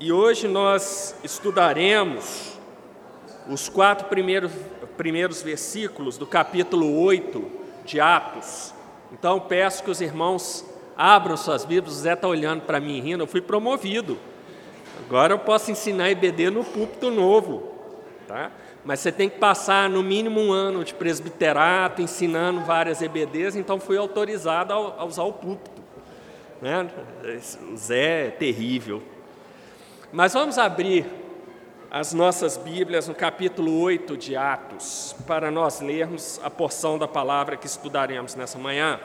E hoje nós estudaremos os quatro primeiros, primeiros versículos do capítulo 8 de Atos. Então peço que os irmãos abram suas Bíblias. O Zé está olhando para mim rindo, eu fui promovido. Agora eu posso ensinar EBD no púlpito novo. Tá? Mas você tem que passar no mínimo um ano de presbiterato, ensinando várias EBDs, então fui autorizado a usar o púlpito. Né? O Zé é terrível. Mas vamos abrir as nossas Bíblias no capítulo 8 de Atos, para nós lermos a porção da palavra que estudaremos nessa manhã.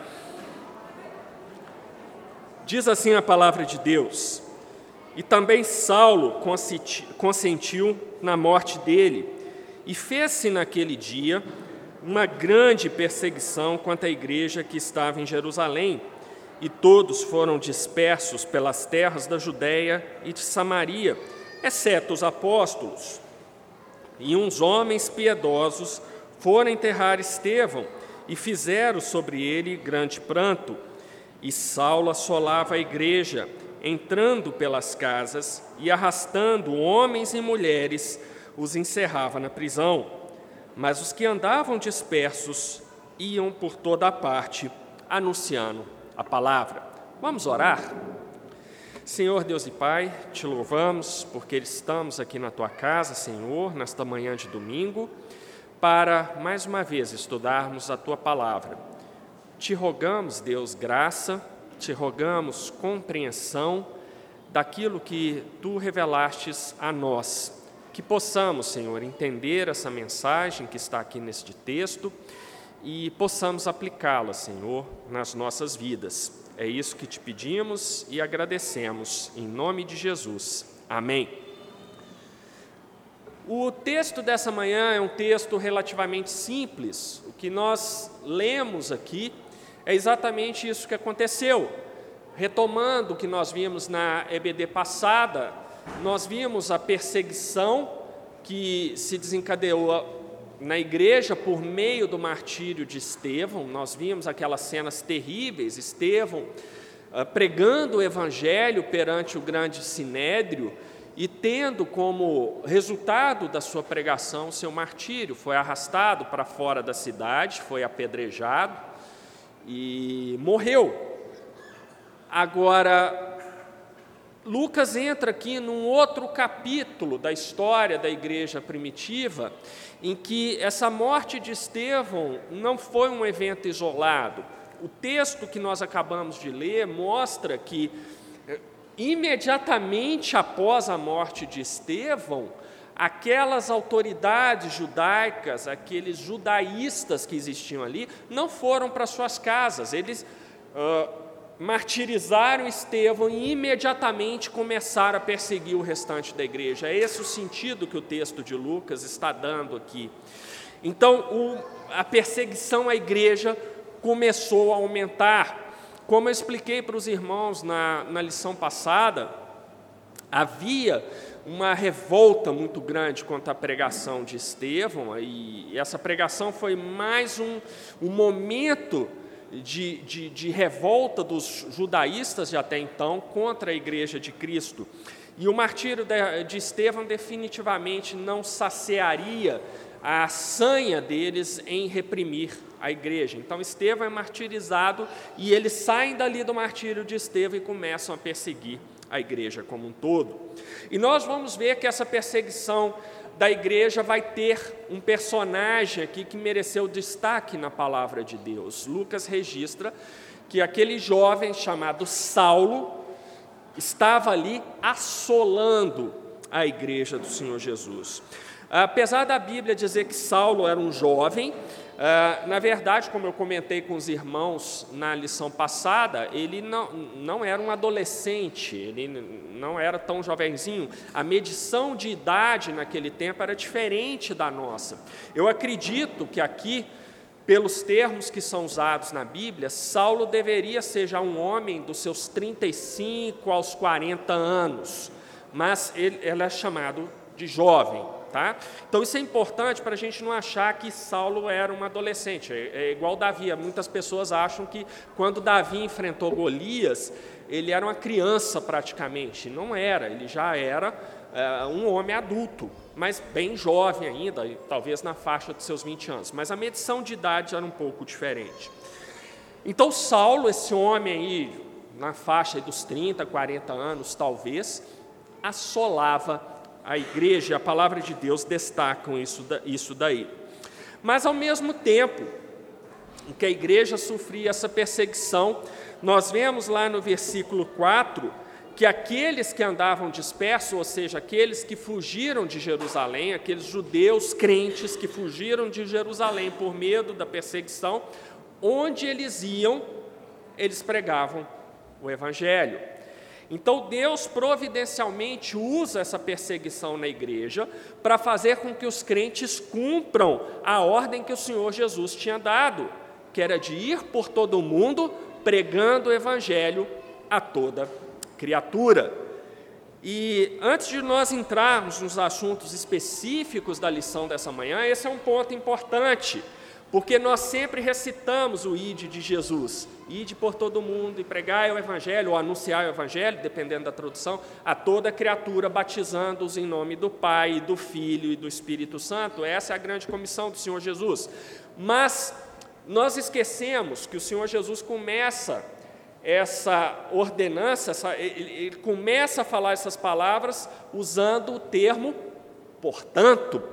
Diz assim a palavra de Deus: E também Saulo consentiu na morte dele, e fez-se naquele dia uma grande perseguição contra a igreja que estava em Jerusalém e todos foram dispersos pelas terras da Judéia e de Samaria, exceto os apóstolos. E uns homens piedosos foram enterrar Estevão e fizeram sobre ele grande pranto. E Saulo assolava a igreja, entrando pelas casas e arrastando homens e mulheres, os encerrava na prisão. Mas os que andavam dispersos iam por toda a parte, anunciando a palavra. Vamos orar? Senhor Deus e Pai, te louvamos porque estamos aqui na tua casa, Senhor, nesta manhã de domingo, para mais uma vez estudarmos a tua palavra. Te rogamos, Deus, graça, te rogamos compreensão daquilo que tu revelastes a nós. Que possamos, Senhor, entender essa mensagem que está aqui neste texto e possamos aplicá-la, Senhor, nas nossas vidas. É isso que te pedimos e agradecemos, em nome de Jesus. Amém. O texto dessa manhã é um texto relativamente simples. O que nós lemos aqui é exatamente isso que aconteceu. Retomando o que nós vimos na EBD passada, nós vimos a perseguição que se desencadeou na igreja por meio do martírio de Estevão, nós vimos aquelas cenas terríveis, Estevão uh, pregando o evangelho perante o grande sinédrio e tendo como resultado da sua pregação seu martírio, foi arrastado para fora da cidade, foi apedrejado e morreu. Agora, Lucas entra aqui num outro capítulo da história da igreja primitiva, em que essa morte de Estevão não foi um evento isolado. O texto que nós acabamos de ler mostra que, eh, imediatamente após a morte de Estevão, aquelas autoridades judaicas, aqueles judaístas que existiam ali, não foram para suas casas, eles. Uh, martirizaram Estevão e imediatamente começaram a perseguir o restante da igreja. É esse o sentido que o texto de Lucas está dando aqui. Então, o, a perseguição à igreja começou a aumentar. Como eu expliquei para os irmãos na, na lição passada, havia uma revolta muito grande contra a pregação de Estevão, e essa pregação foi mais um, um momento de, de, de revolta dos judaístas de até então contra a igreja de Cristo. E o martírio de Estevão definitivamente não saciaria a sanha deles em reprimir a igreja. Então Estevão é martirizado e eles saem dali do martírio de Estevão e começam a perseguir a igreja como um todo. E nós vamos ver que essa perseguição da igreja vai ter um personagem aqui que mereceu destaque na palavra de Deus. Lucas registra que aquele jovem chamado Saulo estava ali assolando a igreja do Senhor Jesus. Apesar da Bíblia dizer que Saulo era um jovem, Uh, na verdade, como eu comentei com os irmãos na lição passada, ele não, não era um adolescente, ele não era tão jovenzinho. A medição de idade naquele tempo era diferente da nossa. Eu acredito que aqui, pelos termos que são usados na Bíblia, Saulo deveria ser já um homem dos seus 35 aos 40 anos, mas ele, ele é chamado de jovem. Tá? Então isso é importante para a gente não achar que Saulo era um adolescente. É, é igual Davi. Muitas pessoas acham que quando Davi enfrentou Golias, ele era uma criança praticamente. Não era, ele já era é, um homem adulto, mas bem jovem ainda, talvez na faixa de seus 20 anos. Mas a medição de idade era um pouco diferente. Então Saulo, esse homem aí, na faixa dos 30, 40 anos, talvez, assolava a igreja, a palavra de Deus destacam isso, isso daí. Mas ao mesmo tempo em que a igreja sofria essa perseguição, nós vemos lá no versículo 4 que aqueles que andavam dispersos, ou seja, aqueles que fugiram de Jerusalém, aqueles judeus crentes que fugiram de Jerusalém por medo da perseguição, onde eles iam, eles pregavam o Evangelho. Então Deus providencialmente usa essa perseguição na igreja para fazer com que os crentes cumpram a ordem que o Senhor Jesus tinha dado, que era de ir por todo o mundo pregando o evangelho a toda criatura. E antes de nós entrarmos nos assuntos específicos da lição dessa manhã, esse é um ponto importante. Porque nós sempre recitamos o ide de Jesus, ide por todo mundo e pregai o evangelho ou anunciar o evangelho, dependendo da tradução, a toda criatura, batizando-os em nome do Pai, do Filho e do Espírito Santo. Essa é a grande comissão do Senhor Jesus. Mas nós esquecemos que o Senhor Jesus começa essa ordenança, essa, ele, ele começa a falar essas palavras usando o termo portanto.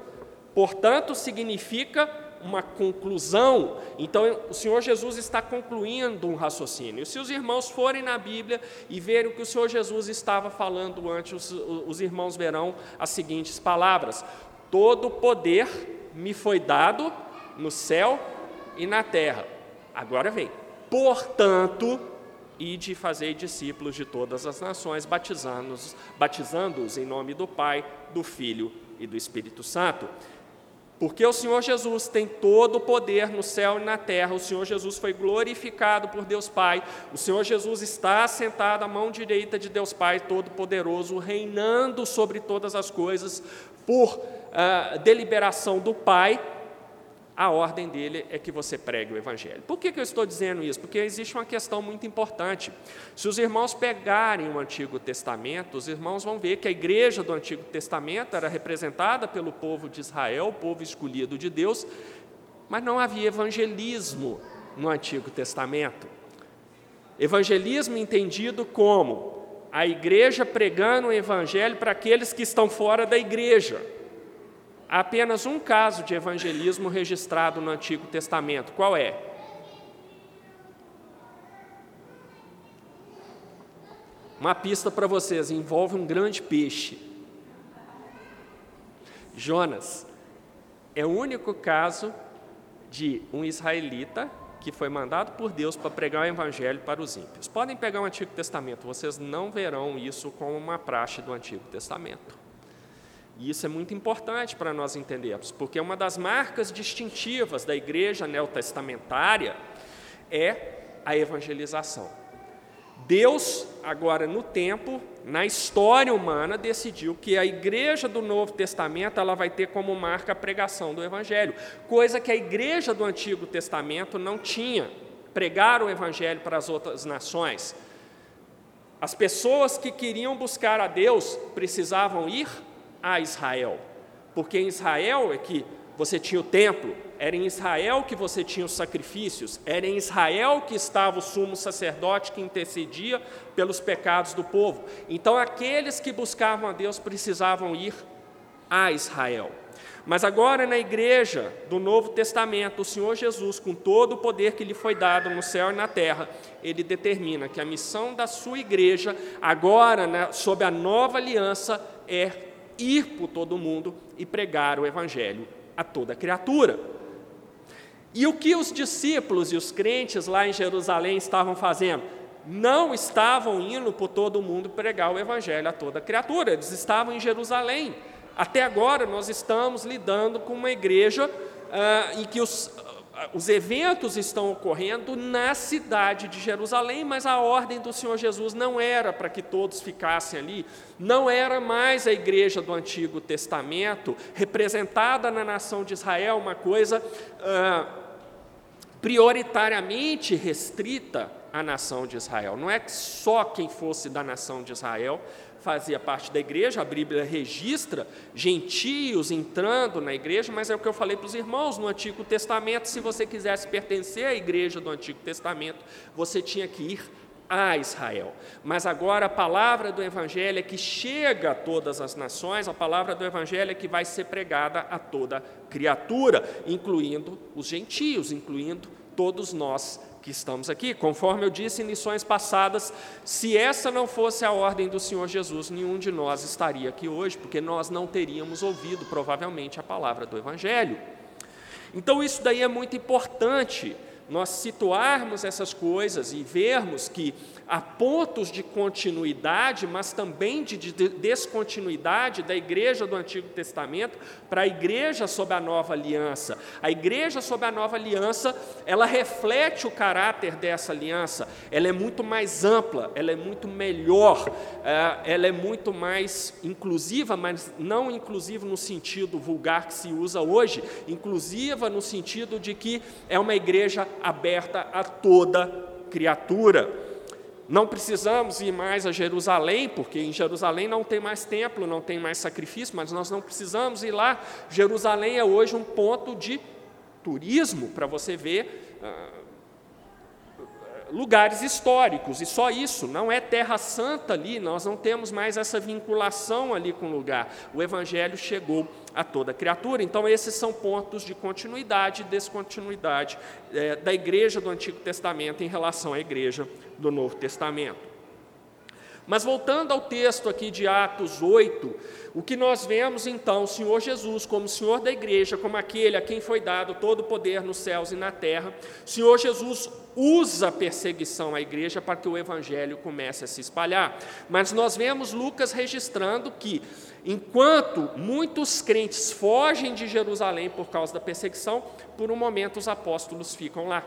Portanto significa uma conclusão. Então, o Senhor Jesus está concluindo um raciocínio. Se os irmãos forem na Bíblia e verem o que o Senhor Jesus estava falando antes, os, os irmãos verão as seguintes palavras: Todo poder me foi dado no céu e na terra. Agora vem. Portanto, ide fazer discípulos de todas as nações, batizando-os batizando em nome do Pai, do Filho e do Espírito Santo. Porque o Senhor Jesus tem todo o poder no céu e na terra, o Senhor Jesus foi glorificado por Deus Pai, o Senhor Jesus está sentado à mão direita de Deus Pai Todo-Poderoso, reinando sobre todas as coisas, por uh, deliberação do Pai, a ordem dele é que você pregue o Evangelho. Por que, que eu estou dizendo isso? Porque existe uma questão muito importante. Se os irmãos pegarem o Antigo Testamento, os irmãos vão ver que a igreja do Antigo Testamento era representada pelo povo de Israel, o povo escolhido de Deus, mas não havia evangelismo no Antigo Testamento. Evangelismo entendido como a igreja pregando o Evangelho para aqueles que estão fora da igreja. Há apenas um caso de evangelismo registrado no Antigo Testamento. Qual é? Uma pista para vocês: envolve um grande peixe. Jonas é o único caso de um israelita que foi mandado por Deus para pregar o evangelho para os ímpios. Podem pegar o Antigo Testamento, vocês não verão isso como uma praxe do Antigo Testamento. E isso é muito importante para nós entendermos, porque uma das marcas distintivas da igreja neotestamentária é a evangelização. Deus, agora no tempo, na história humana, decidiu que a igreja do Novo Testamento ela vai ter como marca a pregação do Evangelho, coisa que a igreja do Antigo Testamento não tinha. Pregar o Evangelho para as outras nações. As pessoas que queriam buscar a Deus precisavam ir a Israel. Porque em Israel é que você tinha o templo, era em Israel que você tinha os sacrifícios, era em Israel que estava o sumo sacerdote que intercedia pelos pecados do povo. Então aqueles que buscavam a Deus precisavam ir a Israel. Mas agora na igreja do Novo Testamento, o Senhor Jesus, com todo o poder que lhe foi dado no céu e na terra, ele determina que a missão da sua igreja, agora né, sob a nova aliança, é ir por todo mundo e pregar o Evangelho a toda criatura. E o que os discípulos e os crentes lá em Jerusalém estavam fazendo? Não estavam indo por todo mundo pregar o Evangelho a toda criatura, eles estavam em Jerusalém. Até agora nós estamos lidando com uma igreja ah, em que os, os eventos estão ocorrendo na cidade de Jerusalém, mas a ordem do Senhor Jesus não era para que todos ficassem ali, não era mais a igreja do Antigo Testamento, representada na nação de Israel, uma coisa ah, prioritariamente restrita à nação de Israel. Não é que só quem fosse da nação de Israel fazia parte da igreja, a Bíblia registra gentios entrando na igreja, mas é o que eu falei para os irmãos no Antigo Testamento: se você quisesse pertencer à igreja do Antigo Testamento, você tinha que ir a Israel. Mas agora a palavra do Evangelho é que chega a todas as nações, a palavra do Evangelho é que vai ser pregada a toda criatura, incluindo os gentios, incluindo todos nós que estamos aqui. Conforme eu disse em lições passadas, se essa não fosse a ordem do Senhor Jesus, nenhum de nós estaria aqui hoje, porque nós não teríamos ouvido provavelmente a palavra do Evangelho. Então, isso daí é muito importante, nós situarmos essas coisas e vermos que há pontos de continuidade, mas também de descontinuidade da igreja do Antigo Testamento para a igreja sob a nova aliança. A igreja sob a nova aliança, ela reflete o caráter dessa aliança, ela é muito mais ampla, ela é muito melhor, é, ela é muito mais inclusiva, mas não inclusiva no sentido vulgar que se usa hoje, inclusiva no sentido de que é uma igreja aberta a toda criatura. Não precisamos ir mais a Jerusalém, porque em Jerusalém não tem mais templo, não tem mais sacrifício, mas nós não precisamos ir lá. Jerusalém é hoje um ponto de turismo para você ver ah, lugares históricos, e só isso, não é terra santa ali, nós não temos mais essa vinculação ali com o lugar. O Evangelho chegou a toda criatura, então esses são pontos de continuidade e descontinuidade é, da igreja do Antigo Testamento em relação à igreja do Novo Testamento. Mas voltando ao texto aqui de Atos 8, o que nós vemos então, o Senhor Jesus, como Senhor da igreja, como aquele a quem foi dado todo o poder nos céus e na terra, o Senhor Jesus usa a perseguição à igreja para que o evangelho comece a se espalhar. Mas nós vemos Lucas registrando que, enquanto muitos crentes fogem de Jerusalém por causa da perseguição, por um momento os apóstolos ficam lá.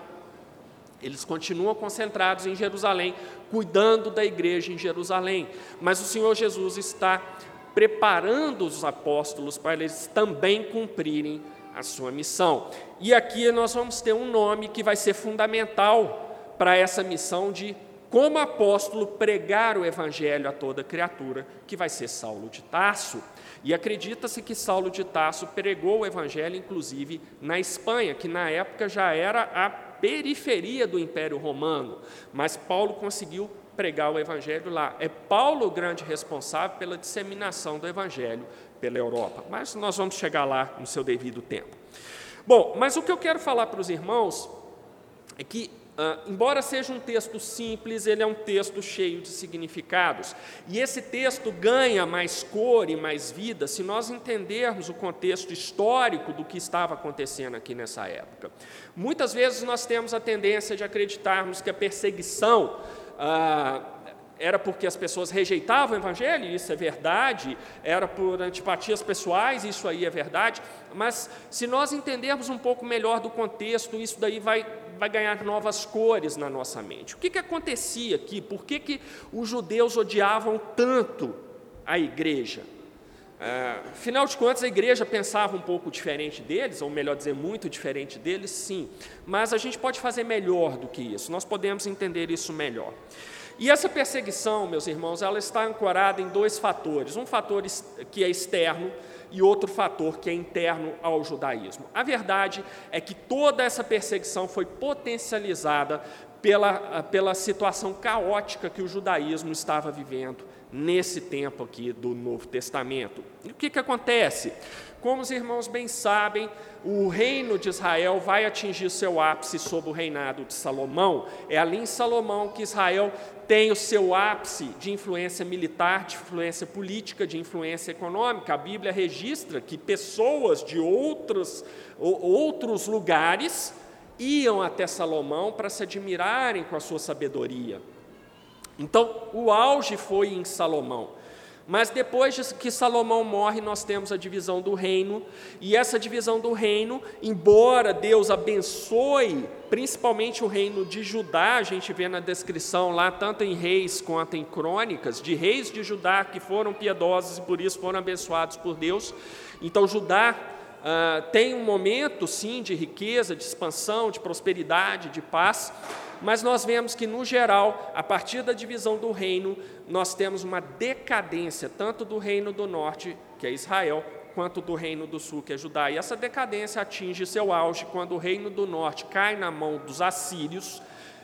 Eles continuam concentrados em Jerusalém, cuidando da igreja em Jerusalém. Mas o Senhor Jesus está preparando os apóstolos para eles também cumprirem a sua missão. E aqui nós vamos ter um nome que vai ser fundamental para essa missão de, como apóstolo, pregar o evangelho a toda criatura, que vai ser Saulo de Tarso. E acredita-se que Saulo de Tarso pregou o evangelho, inclusive, na Espanha, que na época já era a periferia do Império Romano, mas Paulo conseguiu pregar o Evangelho lá. É Paulo o grande responsável pela disseminação do Evangelho pela Europa, mas nós vamos chegar lá no seu devido tempo. Bom, mas o que eu quero falar para os irmãos é que Uh, embora seja um texto simples, ele é um texto cheio de significados. E esse texto ganha mais cor e mais vida se nós entendermos o contexto histórico do que estava acontecendo aqui nessa época. Muitas vezes nós temos a tendência de acreditarmos que a perseguição. Uh, era porque as pessoas rejeitavam o Evangelho, isso é verdade, era por antipatias pessoais, isso aí é verdade, mas se nós entendermos um pouco melhor do contexto, isso daí vai vai ganhar novas cores na nossa mente. O que, que acontecia aqui? Por que, que os judeus odiavam tanto a igreja? É, afinal de contas, a igreja pensava um pouco diferente deles, ou melhor dizer, muito diferente deles, sim, mas a gente pode fazer melhor do que isso, nós podemos entender isso melhor. E essa perseguição, meus irmãos, ela está ancorada em dois fatores: um fator que é externo, e outro fator que é interno ao judaísmo. A verdade é que toda essa perseguição foi potencializada pela, pela situação caótica que o judaísmo estava vivendo nesse tempo aqui do Novo Testamento. E o que, que acontece? Como os irmãos bem sabem, o reino de Israel vai atingir seu ápice sob o reinado de Salomão. É ali em Salomão que Israel tem o seu ápice de influência militar, de influência política, de influência econômica. A Bíblia registra que pessoas de outros, outros lugares iam até Salomão para se admirarem com a sua sabedoria. Então, o auge foi em Salomão. Mas depois de que Salomão morre, nós temos a divisão do reino, e essa divisão do reino, embora Deus abençoe principalmente o reino de Judá, a gente vê na descrição lá, tanto em Reis quanto em Crônicas, de reis de Judá que foram piedosos e por isso foram abençoados por Deus. Então, Judá Uh, tem um momento, sim, de riqueza, de expansão, de prosperidade, de paz, mas nós vemos que, no geral, a partir da divisão do reino, nós temos uma decadência, tanto do reino do norte, que é Israel, quanto do reino do sul, que é Judá. E essa decadência atinge seu auge quando o reino do norte cai na mão dos assírios,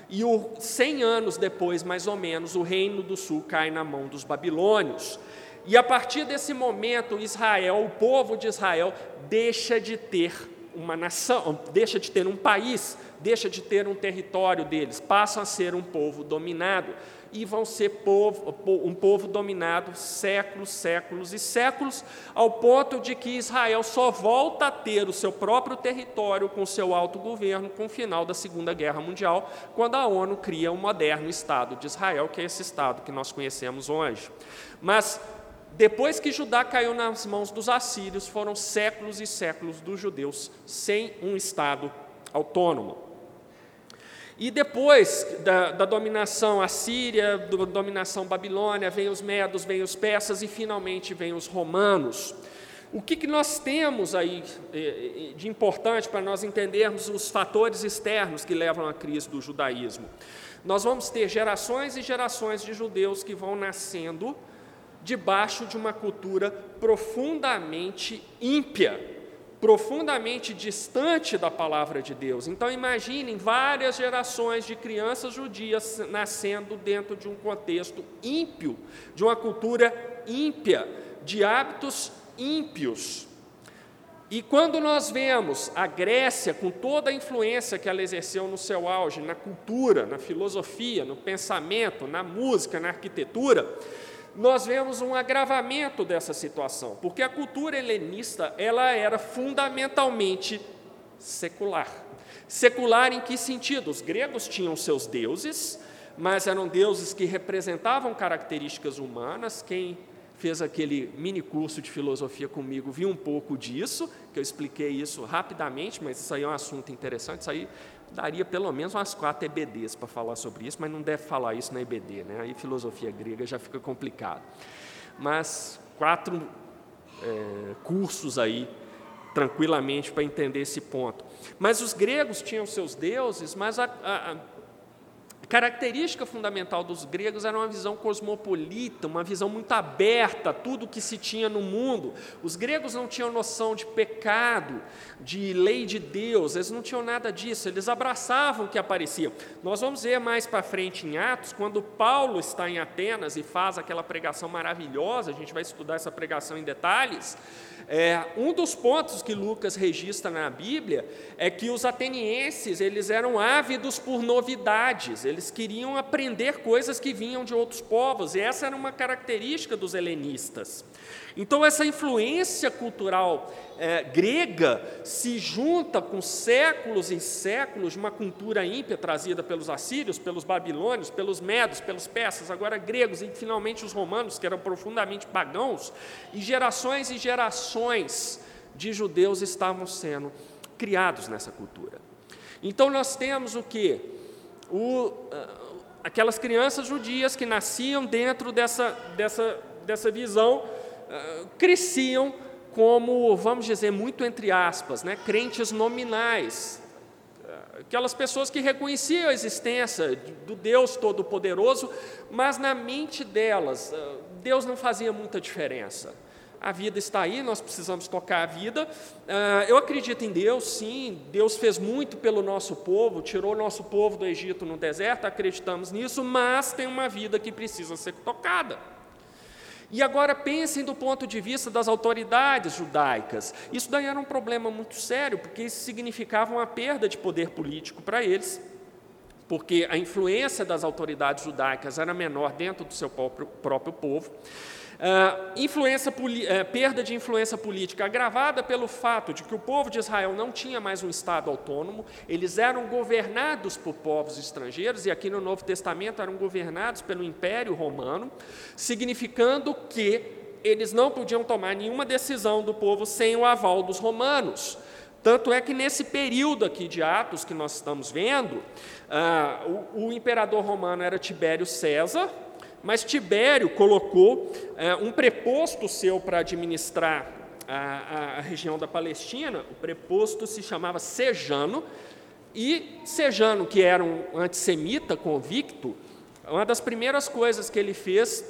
e o, 100 anos depois, mais ou menos, o reino do sul cai na mão dos babilônios. E a partir desse momento, Israel, o povo de Israel, deixa de ter uma nação, deixa de ter um país, deixa de ter um território deles, passam a ser um povo dominado e vão ser povo, um povo dominado séculos, séculos e séculos, ao ponto de que Israel só volta a ter o seu próprio território com seu autogoverno com o final da Segunda Guerra Mundial, quando a ONU cria o moderno Estado de Israel, que é esse Estado que nós conhecemos hoje. Mas depois que Judá caiu nas mãos dos assírios, foram séculos e séculos dos judeus sem um Estado autônomo. E depois da, da, dominação assíria, da dominação babilônia, vem os medos, vem os persas e finalmente vem os romanos. O que, que nós temos aí eh, eh, de importante para nós entendermos os fatores externos que levam à crise do judaísmo? Nós vamos ter gerações e gerações de judeus que vão nascendo debaixo de uma cultura profundamente ímpia, profundamente distante da palavra de Deus. Então imaginem várias gerações de crianças judias nascendo dentro de um contexto ímpio, de uma cultura ímpia, de hábitos ímpios. E quando nós vemos a Grécia, com toda a influência que ela exerceu no seu auge, na cultura, na filosofia, no pensamento, na música, na arquitetura, nós vemos um agravamento dessa situação, porque a cultura helenista ela era fundamentalmente secular. Secular em que sentido? Os gregos tinham seus deuses, mas eram deuses que representavam características humanas. Quem fez aquele mini curso de filosofia comigo viu um pouco disso, que eu expliquei isso rapidamente, mas isso aí é um assunto interessante. Isso aí daria pelo menos umas quatro EBDs para falar sobre isso, mas não deve falar isso na EBD, né? aí filosofia grega já fica complicado. Mas quatro é, cursos aí, tranquilamente, para entender esse ponto. Mas os gregos tinham seus deuses, mas a, a, característica fundamental dos gregos era uma visão cosmopolita, uma visão muito aberta a tudo que se tinha no mundo. Os gregos não tinham noção de pecado, de lei de Deus, eles não tinham nada disso, eles abraçavam o que aparecia. Nós vamos ver mais para frente em Atos, quando Paulo está em Atenas e faz aquela pregação maravilhosa, a gente vai estudar essa pregação em detalhes. É, um dos pontos que Lucas registra na Bíblia é que os atenienses eles eram ávidos por novidades, eles queriam aprender coisas que vinham de outros povos, e essa era uma característica dos helenistas. Então, essa influência cultural é, grega se junta com séculos e séculos de uma cultura ímpia trazida pelos assírios, pelos babilônios, pelos medos, pelos persas, agora gregos e finalmente os romanos, que eram profundamente pagãos, e gerações e gerações de judeus estavam sendo criados nessa cultura. Então, nós temos o que? O, aquelas crianças judias que nasciam dentro dessa, dessa, dessa visão cresciam como, vamos dizer, muito entre aspas, né, crentes nominais, aquelas pessoas que reconheciam a existência do Deus Todo-Poderoso, mas na mente delas, Deus não fazia muita diferença. A vida está aí, nós precisamos tocar a vida. Eu acredito em Deus, sim. Deus fez muito pelo nosso povo, tirou nosso povo do Egito no deserto, acreditamos nisso, mas tem uma vida que precisa ser tocada. E agora pensem do ponto de vista das autoridades judaicas. Isso daí era um problema muito sério, porque isso significava uma perda de poder político para eles, porque a influência das autoridades judaicas era menor dentro do seu próprio, próprio povo. Uh, perda de influência política agravada pelo fato de que o povo de Israel não tinha mais um Estado autônomo, eles eram governados por povos estrangeiros, e aqui no Novo Testamento eram governados pelo Império Romano, significando que eles não podiam tomar nenhuma decisão do povo sem o aval dos romanos. Tanto é que nesse período aqui de Atos que nós estamos vendo, uh, o, o imperador romano era Tibério César, mas Tibério colocou é, um preposto seu para administrar a, a, região da Palestina, o preposto se chamava Sejano, e Sejano, que era um antissemita convicto, uma das primeiras coisas que ele fez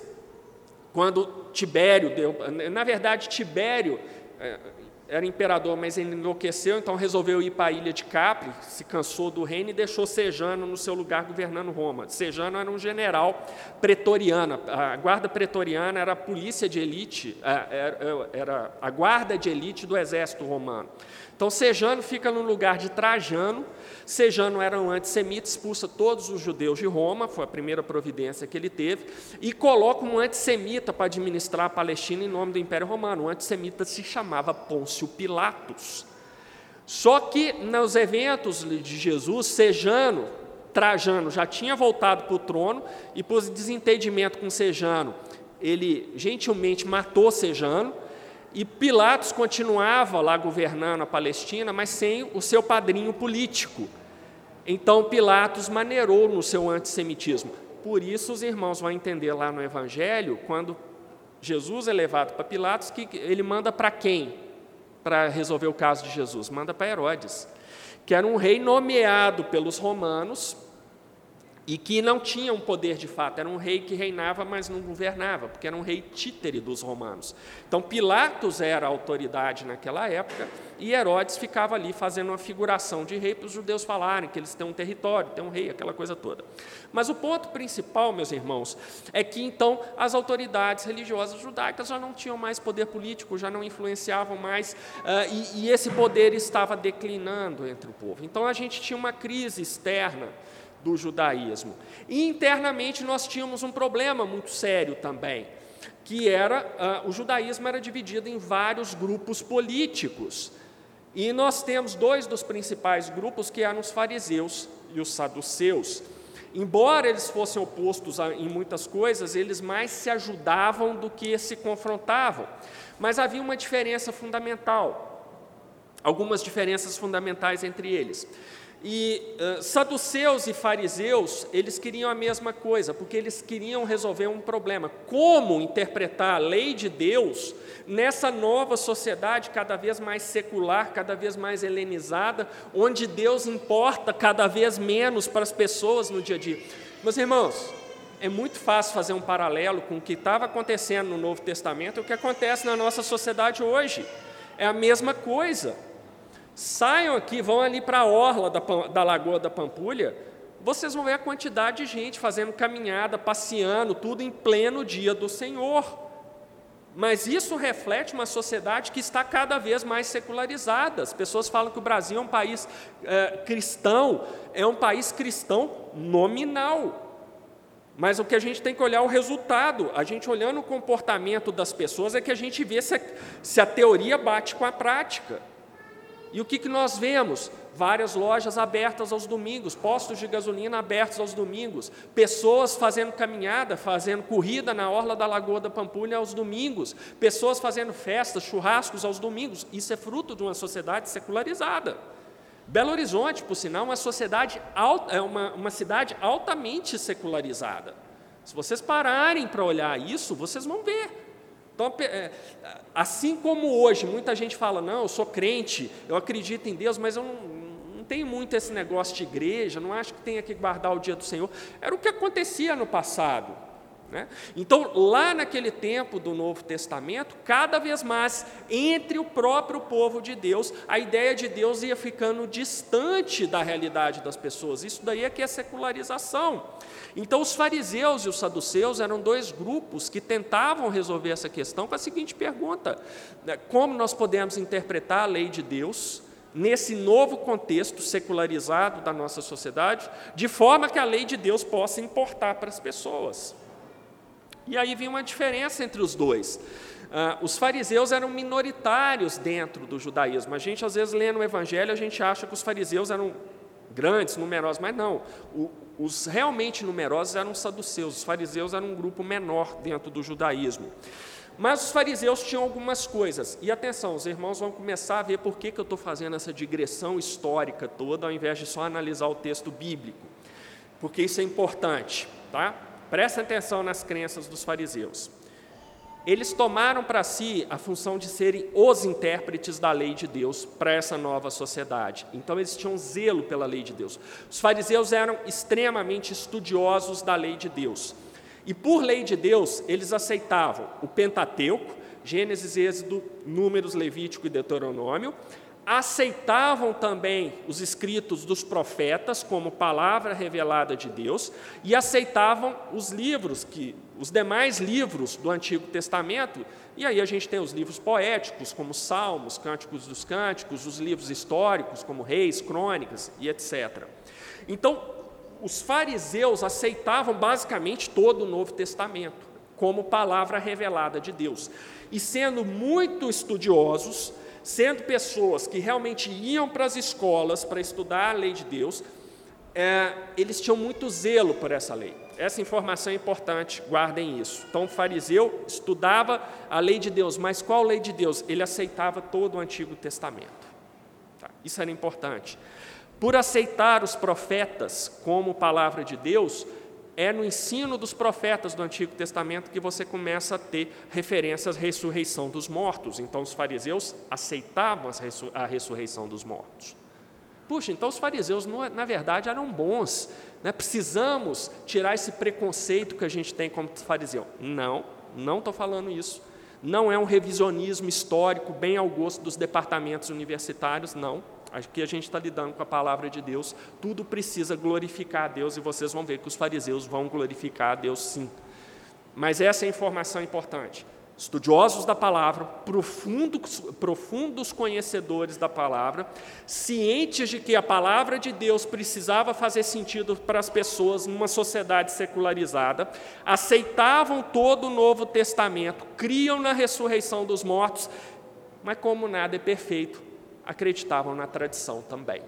quando Tibério deu, na verdade Tibério é, era imperador, mas ele enlouqueceu, então resolveu ir para a ilha de Capri, se cansou do reino e deixou Sejano no seu lugar governando Roma. Sejano era um general pretoriano, a guarda pretoriana era a polícia de elite, era a guarda de elite do exército romano. Então Sejano fica no lugar de Trajano, Sejano era um antissemita, expulsa todos os judeus de Roma, foi a primeira providência que ele teve, e coloca um antissemita para administrar a Palestina em nome do Império Romano. O antissemita se chamava Pôncio Pilatos. Só que nos eventos de Jesus, Sejano, Trajano já tinha voltado para o trono e, por desentendimento com Sejano, ele gentilmente matou Sejano e Pilatos continuava lá governando a Palestina, mas sem o seu padrinho político. Então Pilatos maneirou no seu antissemitismo. Por isso os irmãos vão entender lá no Evangelho, quando Jesus é levado para Pilatos, que ele manda para quem? Para resolver o caso de Jesus? Manda para Herodes, que era um rei nomeado pelos romanos e que não tinha um poder de fato, era um rei que reinava, mas não governava, porque era um rei títere dos romanos. Então Pilatos era a autoridade naquela época e Herodes ficava ali fazendo uma figuração de rei para os judeus falarem que eles têm um território, têm um rei, aquela coisa toda. Mas o ponto principal, meus irmãos, é que então as autoridades religiosas judaicas já não tinham mais poder político, já não influenciavam mais, uh, e, e esse poder estava declinando entre o povo. Então a gente tinha uma crise externa do judaísmo. E internamente nós tínhamos um problema muito sério também, que era uh, o judaísmo era dividido em vários grupos políticos. E nós temos dois dos principais grupos, que eram os fariseus e os saduceus. Embora eles fossem opostos a, em muitas coisas, eles mais se ajudavam do que se confrontavam. Mas havia uma diferença fundamental, algumas diferenças fundamentais entre eles. E uh, saduceus e fariseus, eles queriam a mesma coisa, porque eles queriam resolver um problema. Como interpretar a lei de Deus nessa nova sociedade cada vez mais secular, cada vez mais helenizada, onde Deus importa cada vez menos para as pessoas no dia a dia? Meus irmãos, é muito fácil fazer um paralelo com o que estava acontecendo no Novo Testamento e o que acontece na nossa sociedade hoje. É a mesma coisa. Saiam aqui, vão ali para a orla da, da Lagoa da Pampulha, vocês vão ver a quantidade de gente fazendo caminhada, passeando, tudo em pleno dia do Senhor. Mas isso reflete uma sociedade que está cada vez mais secularizada. As pessoas falam que o Brasil é um país é, cristão, é um país cristão nominal. Mas o que a gente tem que olhar é o resultado. A gente olhando o comportamento das pessoas é que a gente vê se a, se a teoria bate com a prática. E o que, que nós vemos? Várias lojas abertas aos domingos, postos de gasolina abertos aos domingos, pessoas fazendo caminhada, fazendo corrida na orla da Lagoa da Pampulha aos domingos, pessoas fazendo festas, churrascos aos domingos. Isso é fruto de uma sociedade secularizada. Belo Horizonte, por sinal, é uma sociedade é uma, uma cidade altamente secularizada. Se vocês pararem para olhar isso, vocês vão ver. Então, é, assim como hoje muita gente fala, não, eu sou crente, eu acredito em Deus, mas eu não, não tenho muito esse negócio de igreja, não acho que tenha que guardar o dia do Senhor. Era o que acontecia no passado. Né? Então, lá naquele tempo do Novo Testamento, cada vez mais, entre o próprio povo de Deus, a ideia de Deus ia ficando distante da realidade das pessoas. Isso daí é que é secularização. Então, os fariseus e os saduceus eram dois grupos que tentavam resolver essa questão com a seguinte pergunta: né, como nós podemos interpretar a lei de Deus nesse novo contexto secularizado da nossa sociedade, de forma que a lei de Deus possa importar para as pessoas? E aí vinha uma diferença entre os dois. Uh, os fariseus eram minoritários dentro do judaísmo. A gente, às vezes, lê no Evangelho, a gente acha que os fariseus eram grandes, numerosos, mas não. O, os realmente numerosos eram os saduceus, os fariseus eram um grupo menor dentro do judaísmo. Mas os fariseus tinham algumas coisas. E atenção, os irmãos vão começar a ver por que, que eu estou fazendo essa digressão histórica toda, ao invés de só analisar o texto bíblico. Porque isso é importante, tá? Presta atenção nas crenças dos fariseus. Eles tomaram para si a função de serem os intérpretes da lei de Deus para essa nova sociedade. Então, eles tinham zelo pela lei de Deus. Os fariseus eram extremamente estudiosos da lei de Deus. E por lei de Deus, eles aceitavam o Pentateuco, Gênesis, Êxodo, Números, Levítico e Deuteronômio, aceitavam também os escritos dos profetas como palavra revelada de Deus e aceitavam os livros que os demais livros do Antigo Testamento. E aí a gente tem os livros poéticos como Salmos, Cânticos dos Cânticos, os livros históricos como Reis, Crônicas e etc. Então, os fariseus aceitavam basicamente todo o Novo Testamento como palavra revelada de Deus. E sendo muito estudiosos, sendo pessoas que realmente iam para as escolas para estudar a lei de Deus, é, eles tinham muito zelo por essa lei. Essa informação é importante, guardem isso. Então, o fariseu estudava a lei de Deus, mas qual lei de Deus? Ele aceitava todo o Antigo Testamento. Tá? Isso era importante. Por aceitar os profetas como palavra de Deus, é no ensino dos profetas do Antigo Testamento que você começa a ter referências à ressurreição dos mortos. Então, os fariseus aceitavam a ressurreição dos mortos. Puxa, então os fariseus, na verdade, eram bons. Né? Precisamos tirar esse preconceito que a gente tem como fariseu. Não, não estou falando isso. Não é um revisionismo histórico bem ao gosto dos departamentos universitários, não. Aqui a gente está lidando com a palavra de Deus, tudo precisa glorificar a Deus e vocês vão ver que os fariseus vão glorificar a Deus sim. Mas essa é a informação importante. Estudiosos da palavra, profundos, profundos conhecedores da palavra, cientes de que a palavra de Deus precisava fazer sentido para as pessoas numa sociedade secularizada, aceitavam todo o Novo Testamento, criam na ressurreição dos mortos, mas como nada é perfeito, acreditavam na tradição também.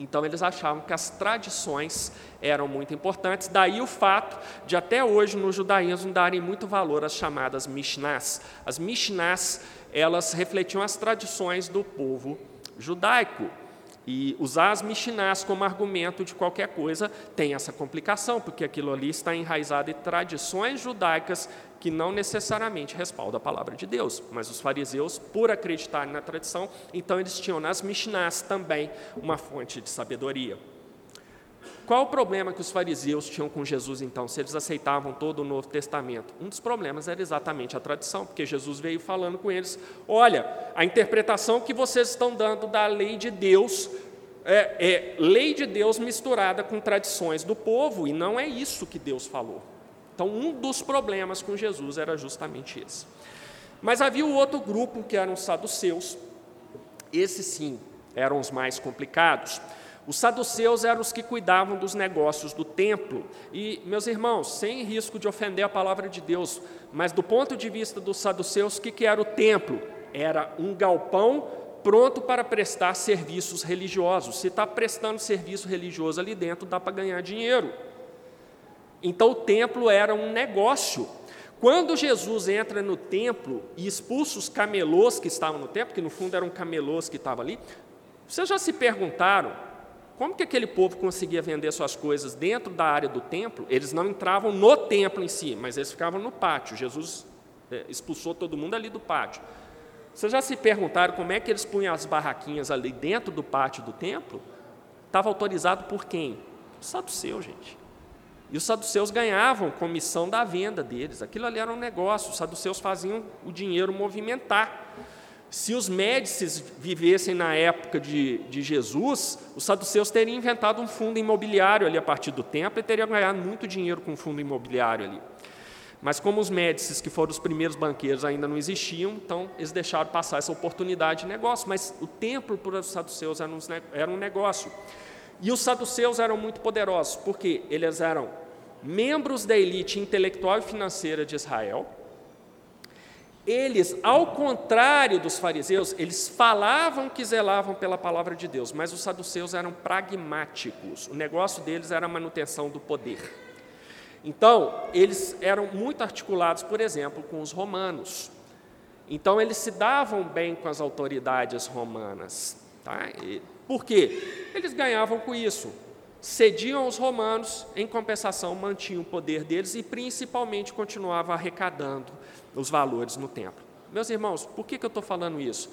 Então eles achavam que as tradições eram muito importantes, daí o fato de até hoje no judaísmo darem muito valor às chamadas Mishnás. As Mishnás, elas refletiam as tradições do povo judaico. E usar as Mishnás como argumento de qualquer coisa tem essa complicação, porque aquilo ali está enraizado em tradições judaicas que não necessariamente respaldam a palavra de Deus. Mas os fariseus, por acreditarem na tradição, então eles tinham nas Mishnás também uma fonte de sabedoria. Qual o problema que os fariseus tinham com Jesus, então, se eles aceitavam todo o Novo Testamento? Um dos problemas era exatamente a tradição, porque Jesus veio falando com eles: olha, a interpretação que vocês estão dando da lei de Deus é, é lei de Deus misturada com tradições do povo, e não é isso que Deus falou. Então, um dos problemas com Jesus era justamente esse. Mas havia o outro grupo, que eram os saduceus, esses sim eram os mais complicados. Os saduceus eram os que cuidavam dos negócios do templo. E, meus irmãos, sem risco de ofender a palavra de Deus, mas do ponto de vista dos saduceus, o que, que era o templo? Era um galpão pronto para prestar serviços religiosos. Se está prestando serviço religioso ali dentro, dá para ganhar dinheiro. Então, o templo era um negócio. Quando Jesus entra no templo e expulsa os camelôs que estavam no templo, que no fundo eram camelôs que estavam ali, vocês já se perguntaram como que aquele povo conseguia vender suas coisas dentro da área do templo? Eles não entravam no templo em si, mas eles ficavam no pátio. Jesus é, expulsou todo mundo ali do pátio. Vocês já se perguntaram como é que eles punham as barraquinhas ali dentro do pátio do templo? Estava autorizado por quem? O saduceu, gente. E os saduceus ganhavam comissão da venda deles. Aquilo ali era um negócio. Os saduceus faziam o dinheiro movimentar. Se os médicis vivessem na época de, de Jesus, os saduceus teriam inventado um fundo imobiliário ali a partir do templo e teriam ganhado muito dinheiro com o fundo imobiliário ali. Mas como os médicis, que foram os primeiros banqueiros, ainda não existiam, então eles deixaram passar essa oportunidade de negócio. Mas o templo para os saduceus era um, negócio. E os saduceus eram muito poderosos, porque eles eram membros da elite intelectual e financeira de Israel. Eles, ao contrário dos fariseus, eles falavam que zelavam pela palavra de Deus, mas os saduceus eram pragmáticos. O negócio deles era a manutenção do poder. Então, eles eram muito articulados, por exemplo, com os romanos. Então, eles se davam bem com as autoridades romanas. Tá? por quê? Eles ganhavam com isso. Cediam aos romanos, em compensação, mantinham o poder deles e, principalmente, continuavam arrecadando os valores no templo. Meus irmãos, por que, que eu estou falando isso?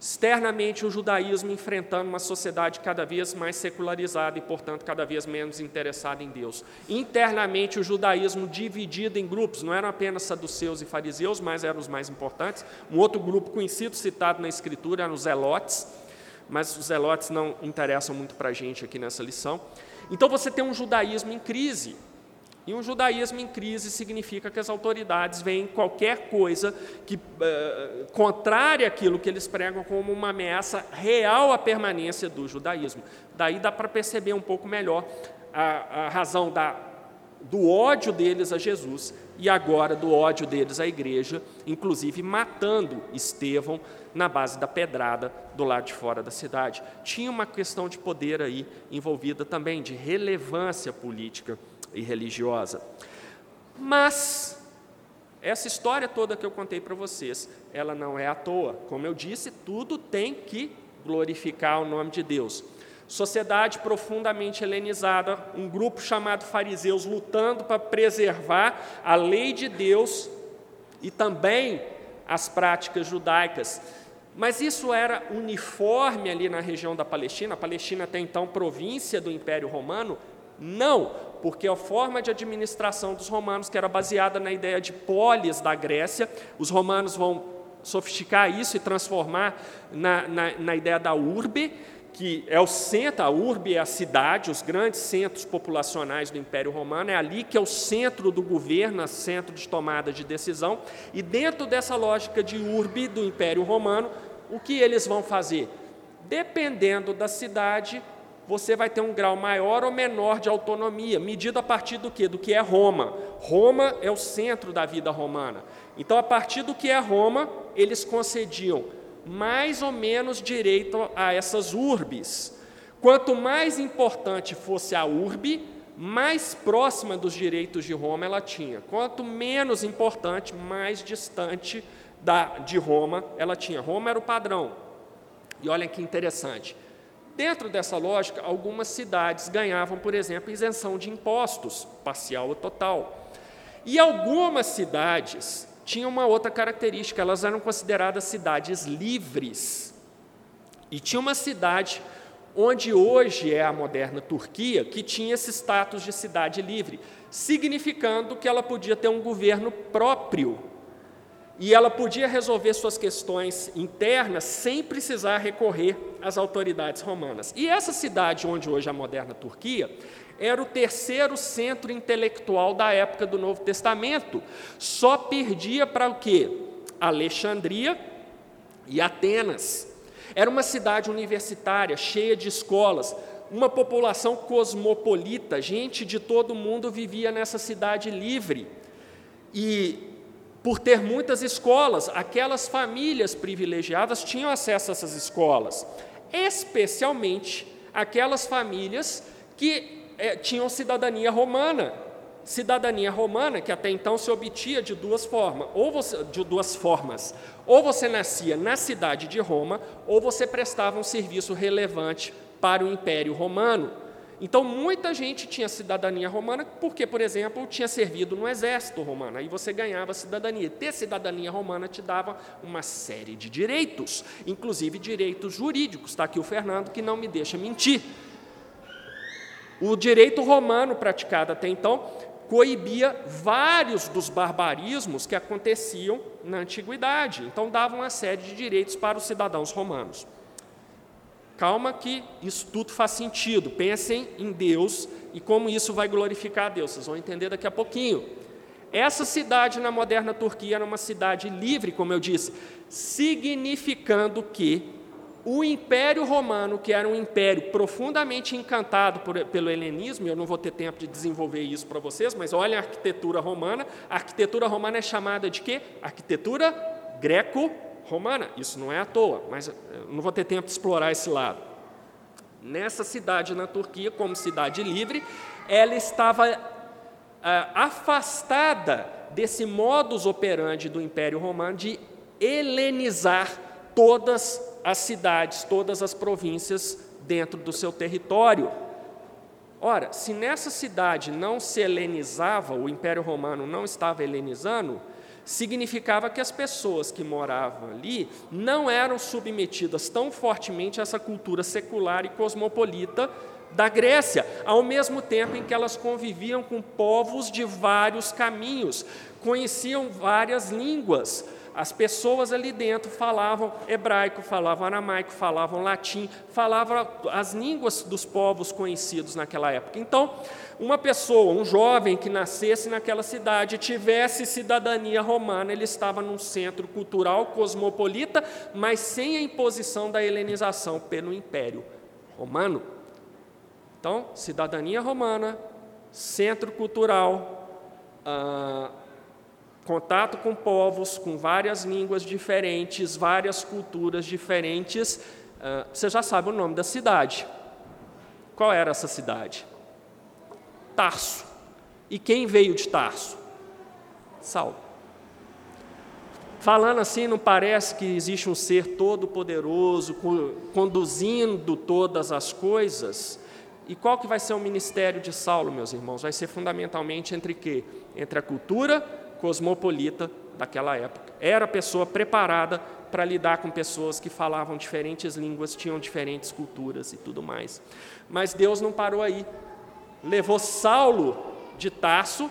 Externamente, o judaísmo enfrentando uma sociedade cada vez mais secularizada e, portanto, cada vez menos interessada em Deus. Internamente, o judaísmo dividido em grupos, não eram apenas saduceus e fariseus, mas eram os mais importantes. Um outro grupo conhecido, citado na Escritura, eram os zelotes, mas os zelotes não interessam muito para a gente aqui nessa lição. Então, você tem um judaísmo em crise. E um judaísmo em crise significa que as autoridades veem qualquer coisa que uh, contrária àquilo que eles pregam como uma ameaça real à permanência do judaísmo. Daí dá para perceber um pouco melhor a, a razão da, do ódio deles a Jesus e agora do ódio deles à igreja, inclusive matando Estevão na base da pedrada do lado de fora da cidade. Tinha uma questão de poder aí envolvida também, de relevância política e religiosa. Mas essa história toda que eu contei para vocês, ela não é à toa. Como eu disse, tudo tem que glorificar o nome de Deus. Sociedade profundamente helenizada, um grupo chamado fariseus lutando para preservar a lei de Deus e também as práticas judaicas. Mas isso era uniforme ali na região da Palestina, a Palestina até então província do Império Romano? Não, porque a forma de administração dos romanos, que era baseada na ideia de polis da Grécia, os romanos vão sofisticar isso e transformar na, na, na ideia da urbe, que é o centro, a urbe é a cidade, os grandes centros populacionais do Império Romano, é ali que é o centro do governo, o centro de tomada de decisão, e dentro dessa lógica de urbe do Império Romano, o que eles vão fazer? Dependendo da cidade, você vai ter um grau maior ou menor de autonomia, medido a partir do que? Do que é Roma. Roma é o centro da vida romana. Então, a partir do que é Roma, eles concediam mais ou menos direito a essas urbes. Quanto mais importante fosse a urbe, mais próxima dos direitos de Roma ela tinha. Quanto menos importante, mais distante da, de Roma ela tinha. Roma era o padrão. E olha que interessante. Dentro dessa lógica, algumas cidades ganhavam, por exemplo, isenção de impostos, parcial ou total. E algumas cidades tinham uma outra característica, elas eram consideradas cidades livres. E tinha uma cidade onde hoje é a moderna Turquia, que tinha esse status de cidade livre, significando que ela podia ter um governo próprio e ela podia resolver suas questões internas sem precisar recorrer às autoridades romanas. E essa cidade, onde hoje é a moderna Turquia, era o terceiro centro intelectual da época do Novo Testamento. Só perdia para o quê? Alexandria e Atenas. Era uma cidade universitária, cheia de escolas, uma população cosmopolita, gente de todo mundo vivia nessa cidade livre. E por ter muitas escolas, aquelas famílias privilegiadas tinham acesso a essas escolas, especialmente aquelas famílias que é, tinham cidadania romana. Cidadania romana que até então se obtia de duas formas, ou você, de duas formas. Ou você nascia na cidade de Roma, ou você prestava um serviço relevante para o Império Romano. Então, muita gente tinha cidadania romana porque, por exemplo, tinha servido no exército romano. Aí você ganhava cidadania. Ter cidadania romana te dava uma série de direitos, inclusive direitos jurídicos. Está aqui o Fernando que não me deixa mentir. O direito romano praticado até então coibia vários dos barbarismos que aconteciam na antiguidade. Então, dava uma série de direitos para os cidadãos romanos. Calma que isso tudo faz sentido. Pensem em Deus e como isso vai glorificar a Deus. Vocês vão entender daqui a pouquinho. Essa cidade na moderna Turquia era uma cidade livre, como eu disse, significando que o Império Romano, que era um império profundamente encantado por, pelo helenismo, eu não vou ter tempo de desenvolver isso para vocês, mas olhem a arquitetura romana. A arquitetura romana é chamada de quê? Arquitetura greco-romana. Isso não é à toa, mas não vou ter tempo de explorar esse lado. Nessa cidade na Turquia, como cidade livre, ela estava ah, afastada desse modus operandi do Império Romano de helenizar todas as cidades, todas as províncias dentro do seu território. Ora, se nessa cidade não se helenizava, o Império Romano não estava helenizando, significava que as pessoas que moravam ali não eram submetidas tão fortemente a essa cultura secular e cosmopolita da Grécia, ao mesmo tempo em que elas conviviam com povos de vários caminhos, conheciam várias línguas, as pessoas ali dentro falavam hebraico, falavam aramaico, falavam latim, falavam as línguas dos povos conhecidos naquela época. Então, uma pessoa, um jovem que nascesse naquela cidade, tivesse cidadania romana, ele estava num centro cultural cosmopolita, mas sem a imposição da helenização pelo Império Romano. Então, cidadania romana, centro cultural, ah, contato com povos com várias línguas diferentes, várias culturas diferentes. Uh, você já sabe o nome da cidade. Qual era essa cidade? Tarso. E quem veio de Tarso? Saulo. Falando assim, não parece que existe um ser todo-poderoso conduzindo todas as coisas? E qual que vai ser o ministério de Saulo, meus irmãos? Vai ser fundamentalmente entre quê? Entre a cultura cosmopolita daquela época. Era pessoa preparada para lidar com pessoas que falavam diferentes línguas, tinham diferentes culturas e tudo mais. Mas Deus não parou aí. Levou Saulo de Tarso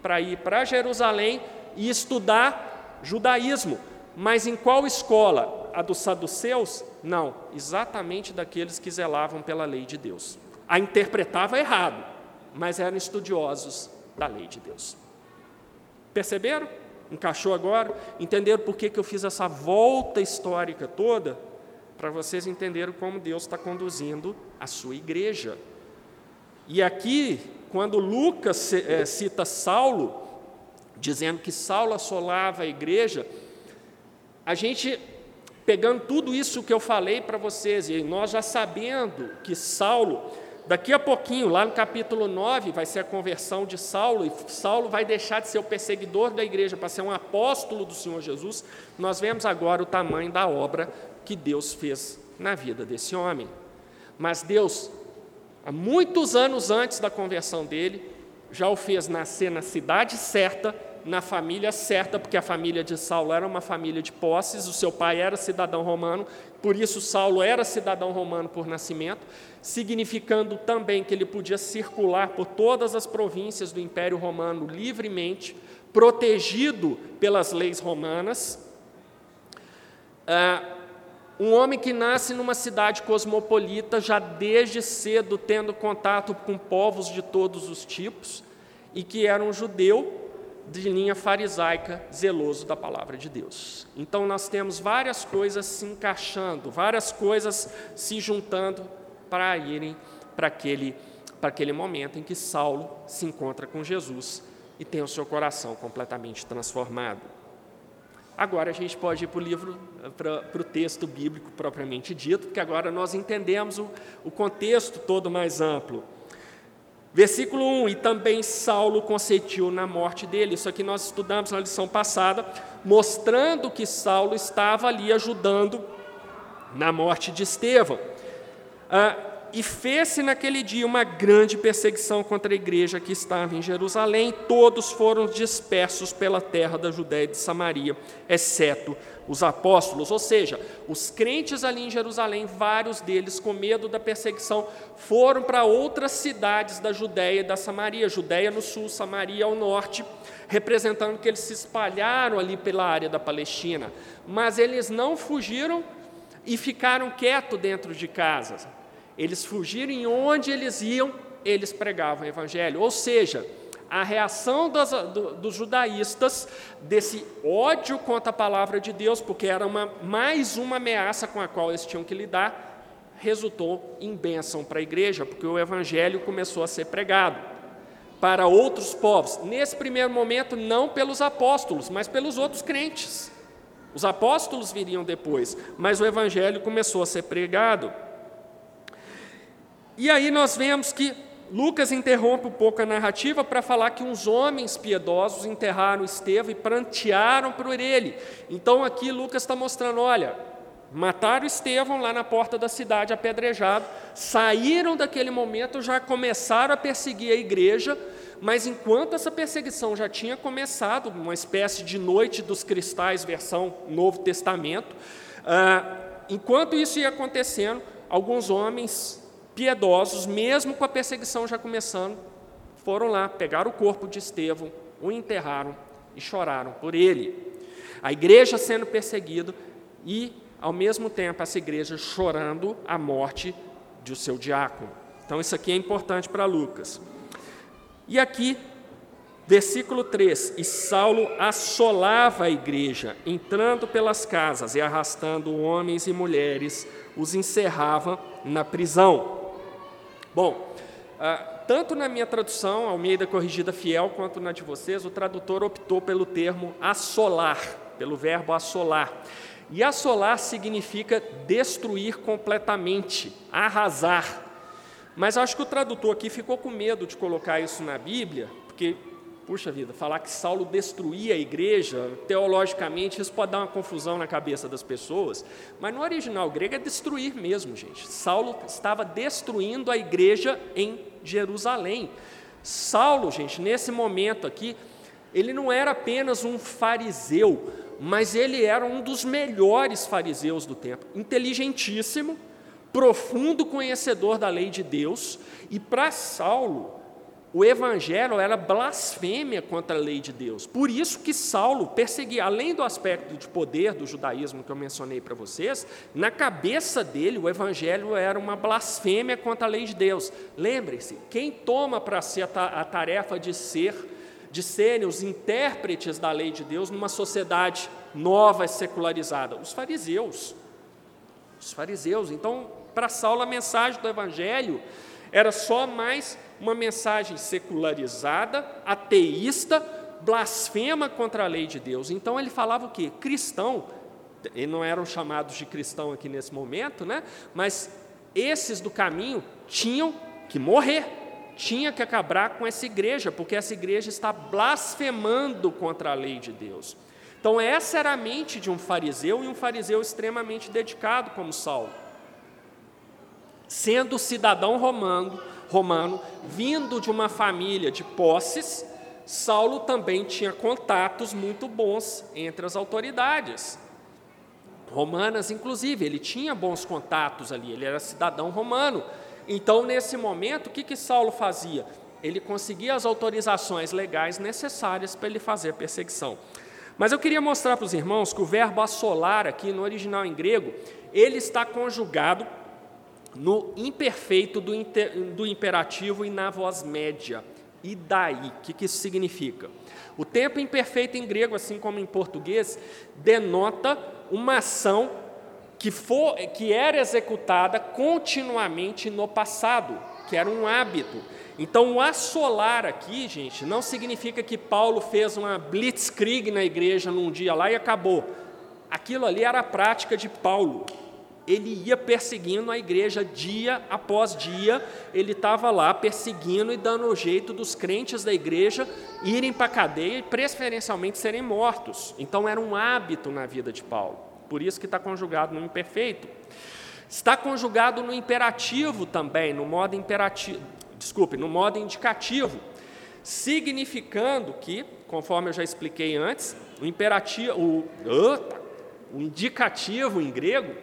para ir para Jerusalém e estudar judaísmo. Mas em qual escola? A dos saduceus? Não, exatamente daqueles que zelavam pela lei de Deus. A interpretava errado, mas eram estudiosos da lei de Deus. Perceberam? Encaixou agora? Entenderam por que, que eu fiz essa volta histórica toda? Para vocês entenderem como Deus está conduzindo a sua igreja. E aqui, quando Lucas é, cita Saulo, dizendo que Saulo assolava a igreja, a gente pegando tudo isso que eu falei para vocês, e nós já sabendo que Saulo Daqui a pouquinho, lá no capítulo 9, vai ser a conversão de Saulo, e Saulo vai deixar de ser o perseguidor da igreja para ser um apóstolo do Senhor Jesus. Nós vemos agora o tamanho da obra que Deus fez na vida desse homem. Mas Deus, há muitos anos antes da conversão dele, já o fez nascer na cidade certa, na família certa, porque a família de Saulo era uma família de posses, o seu pai era cidadão romano, por isso Saulo era cidadão romano por nascimento, significando também que ele podia circular por todas as províncias do Império Romano livremente, protegido pelas leis romanas. Ah, um homem que nasce numa cidade cosmopolita, já desde cedo tendo contato com povos de todos os tipos, e que era um judeu, de linha farisaica, zeloso da palavra de Deus. Então nós temos várias coisas se encaixando, várias coisas se juntando para irem para aquele, para aquele momento em que Saulo se encontra com Jesus e tem o seu coração completamente transformado. Agora a gente pode ir para o livro, para, para o texto bíblico propriamente dito, porque agora nós entendemos o, o contexto todo mais amplo. Versículo 1: E também Saulo consentiu na morte dele. Isso aqui nós estudamos na lição passada, mostrando que Saulo estava ali ajudando na morte de Estevão. Ah, e fez-se naquele dia uma grande perseguição contra a igreja que estava em Jerusalém. Todos foram dispersos pela terra da Judéia e de Samaria, exceto os apóstolos. Ou seja, os crentes ali em Jerusalém, vários deles, com medo da perseguição, foram para outras cidades da Judéia e da Samaria. Judéia no sul, Samaria ao norte, representando que eles se espalharam ali pela área da Palestina. Mas eles não fugiram e ficaram quietos dentro de casas eles fugiram e onde eles iam, eles pregavam o evangelho. Ou seja, a reação dos, do, dos judaístas desse ódio contra a palavra de Deus, porque era uma, mais uma ameaça com a qual eles tinham que lidar, resultou em bênção para a igreja, porque o evangelho começou a ser pregado para outros povos. Nesse primeiro momento, não pelos apóstolos, mas pelos outros crentes. Os apóstolos viriam depois, mas o evangelho começou a ser pregado. E aí nós vemos que Lucas interrompe um pouco a narrativa para falar que uns homens piedosos enterraram Estevão e prantearam por ele. Então aqui Lucas está mostrando: olha, mataram Estevão lá na porta da cidade, apedrejado, saíram daquele momento, já começaram a perseguir a igreja, mas enquanto essa perseguição já tinha começado, uma espécie de noite dos cristais, versão Novo Testamento, ah, enquanto isso ia acontecendo, alguns homens piedosos, mesmo com a perseguição já começando, foram lá, pegaram o corpo de Estevão, o enterraram e choraram por ele. A igreja sendo perseguida e, ao mesmo tempo, essa igreja chorando a morte de seu diácono. Então, isso aqui é importante para Lucas. E aqui, versículo 3: E Saulo assolava a igreja, entrando pelas casas e arrastando homens e mulheres, os encerrava na prisão. Bom, ah, tanto na minha tradução, Almeida Corrigida Fiel, quanto na de vocês, o tradutor optou pelo termo assolar, pelo verbo assolar. E assolar significa destruir completamente, arrasar. Mas acho que o tradutor aqui ficou com medo de colocar isso na Bíblia, porque Puxa vida, falar que Saulo destruía a igreja, teologicamente, isso pode dar uma confusão na cabeça das pessoas, mas no original grego é destruir mesmo, gente. Saulo estava destruindo a igreja em Jerusalém. Saulo, gente, nesse momento aqui, ele não era apenas um fariseu, mas ele era um dos melhores fariseus do tempo, inteligentíssimo, profundo conhecedor da lei de Deus, e para Saulo, o evangelho era blasfêmia contra a lei de Deus. Por isso que Saulo perseguia, além do aspecto de poder do judaísmo que eu mencionei para vocês, na cabeça dele o evangelho era uma blasfêmia contra a lei de Deus. Lembre-se, quem toma para si a tarefa de ser, de serem os intérpretes da lei de Deus numa sociedade nova e secularizada? Os fariseus. Os fariseus. Então, para Saulo a mensagem do evangelho era só mais uma mensagem secularizada, ateísta, blasfema contra a lei de Deus. Então ele falava o quê? Cristão, e não eram chamados de cristão aqui nesse momento, né? Mas esses do caminho tinham que morrer, tinha que acabar com essa igreja, porque essa igreja está blasfemando contra a lei de Deus. Então essa era a mente de um fariseu e um fariseu extremamente dedicado como Saulo. Sendo cidadão romano, romano, vindo de uma família de posses, Saulo também tinha contatos muito bons entre as autoridades. Romanas, inclusive, ele tinha bons contatos ali, ele era cidadão romano. Então, nesse momento, o que, que Saulo fazia? Ele conseguia as autorizações legais necessárias para ele fazer a perseguição. Mas eu queria mostrar para os irmãos que o verbo assolar aqui no original em grego, ele está conjugado no imperfeito do, inter, do imperativo e na voz média. E daí? O que, que isso significa? O tempo imperfeito em grego, assim como em português, denota uma ação que, for, que era executada continuamente no passado, que era um hábito. Então, o assolar aqui, gente, não significa que Paulo fez uma blitzkrieg na igreja num dia lá e acabou. Aquilo ali era a prática de Paulo ele ia perseguindo a igreja dia após dia, ele estava lá perseguindo e dando o jeito dos crentes da igreja irem para a cadeia e preferencialmente serem mortos. Então era um hábito na vida de Paulo, por isso que está conjugado no imperfeito. Está conjugado no imperativo também, no modo imperativo, desculpe, no modo indicativo, significando que, conforme eu já expliquei antes, o imperativo, o, o indicativo em grego,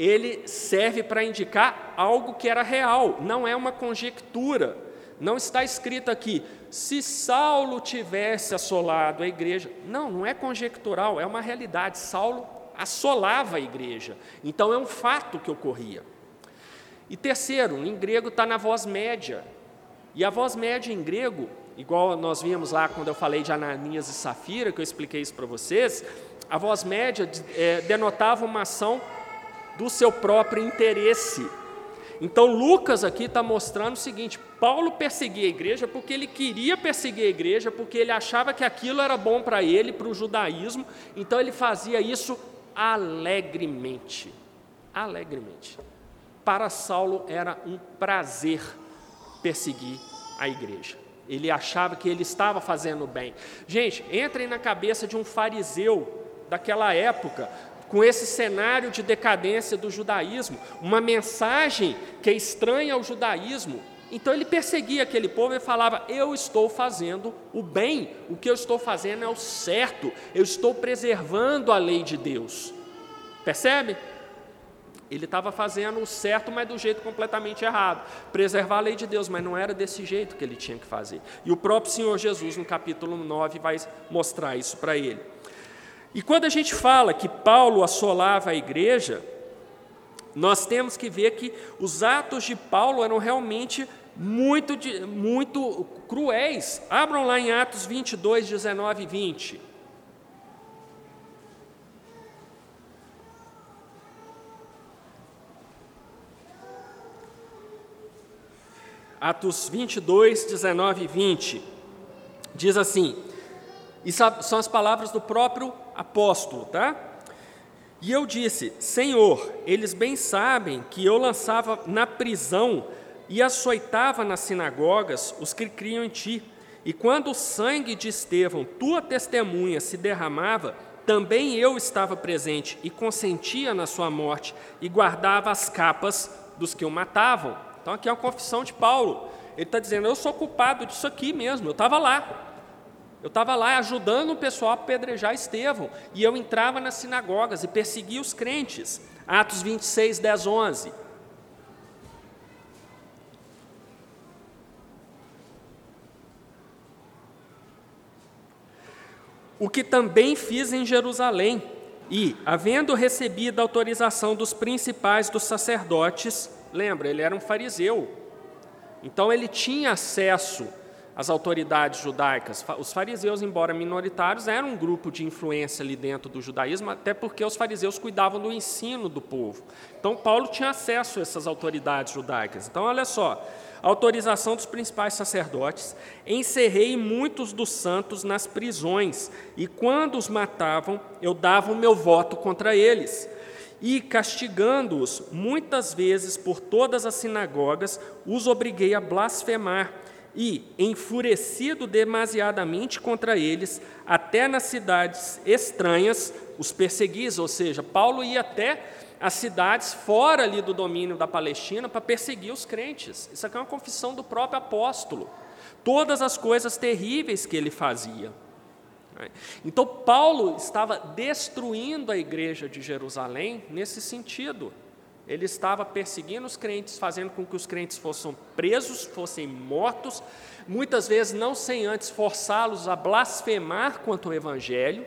ele serve para indicar algo que era real, não é uma conjectura. Não está escrito aqui, se Saulo tivesse assolado a igreja. Não, não é conjectural, é uma realidade. Saulo assolava a igreja. Então é um fato que ocorria. E terceiro, em grego está na voz média. E a voz média em grego, igual nós vimos lá quando eu falei de Ananias e Safira, que eu expliquei isso para vocês, a voz média é, denotava uma ação do seu próprio interesse. Então, Lucas aqui está mostrando o seguinte: Paulo perseguia a igreja porque ele queria perseguir a igreja, porque ele achava que aquilo era bom para ele, para o judaísmo, então ele fazia isso alegremente. Alegremente. Para Saulo era um prazer perseguir a igreja. Ele achava que ele estava fazendo bem. Gente, entrem na cabeça de um fariseu daquela época, com esse cenário de decadência do judaísmo, uma mensagem que é estranha ao judaísmo. Então ele perseguia aquele povo e falava: Eu estou fazendo o bem, o que eu estou fazendo é o certo, eu estou preservando a lei de Deus. Percebe? Ele estava fazendo o certo, mas do jeito completamente errado. Preservar a lei de Deus, mas não era desse jeito que ele tinha que fazer. E o próprio Senhor Jesus, no capítulo 9, vai mostrar isso para ele. E quando a gente fala que Paulo assolava a igreja, nós temos que ver que os atos de Paulo eram realmente muito, muito cruéis. Abram lá em Atos 22, 19 e 20. Atos 22, 19 e 20. Diz assim: e são as palavras do próprio apóstolo, tá? E eu disse: Senhor, eles bem sabem que eu lançava na prisão e açoitava nas sinagogas os que criam em ti. E quando o sangue de Estevão, tua testemunha, se derramava, também eu estava presente e consentia na sua morte e guardava as capas dos que o matavam. Então aqui é uma confissão de Paulo. Ele está dizendo: Eu sou culpado disso aqui mesmo, eu estava lá. Eu estava lá ajudando o pessoal a apedrejar Estevão, e eu entrava nas sinagogas e perseguia os crentes. Atos 26, 10, 11. O que também fiz em Jerusalém, e, havendo recebido a autorização dos principais dos sacerdotes, lembra, ele era um fariseu, então ele tinha acesso as autoridades judaicas. Os fariseus, embora minoritários, eram um grupo de influência ali dentro do judaísmo, até porque os fariseus cuidavam do ensino do povo. Então, Paulo tinha acesso a essas autoridades judaicas. Então, olha só, autorização dos principais sacerdotes, encerrei muitos dos santos nas prisões, e quando os matavam, eu dava o meu voto contra eles. E castigando-os muitas vezes por todas as sinagogas, os obriguei a blasfemar e, enfurecido demasiadamente contra eles, até nas cidades estranhas, os perseguis, ou seja, Paulo ia até as cidades fora ali do domínio da Palestina para perseguir os crentes. Isso aqui é uma confissão do próprio apóstolo. Todas as coisas terríveis que ele fazia. Então, Paulo estava destruindo a igreja de Jerusalém nesse sentido. Ele estava perseguindo os crentes, fazendo com que os crentes fossem presos, fossem mortos, muitas vezes não sem antes forçá-los a blasfemar contra o Evangelho,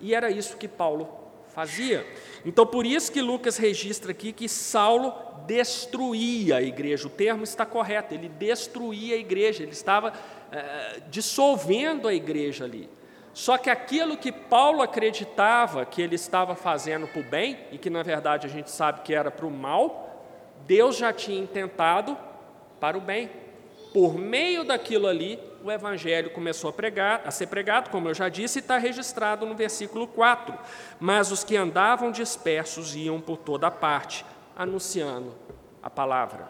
e era isso que Paulo fazia. Então, por isso que Lucas registra aqui que Saulo destruía a igreja, o termo está correto, ele destruía a igreja, ele estava é, dissolvendo a igreja ali. Só que aquilo que Paulo acreditava que ele estava fazendo para o bem, e que na verdade a gente sabe que era para o mal, Deus já tinha intentado para o bem. Por meio daquilo ali, o Evangelho começou a, pregar, a ser pregado, como eu já disse, e está registrado no versículo 4. Mas os que andavam dispersos iam por toda parte, anunciando a palavra.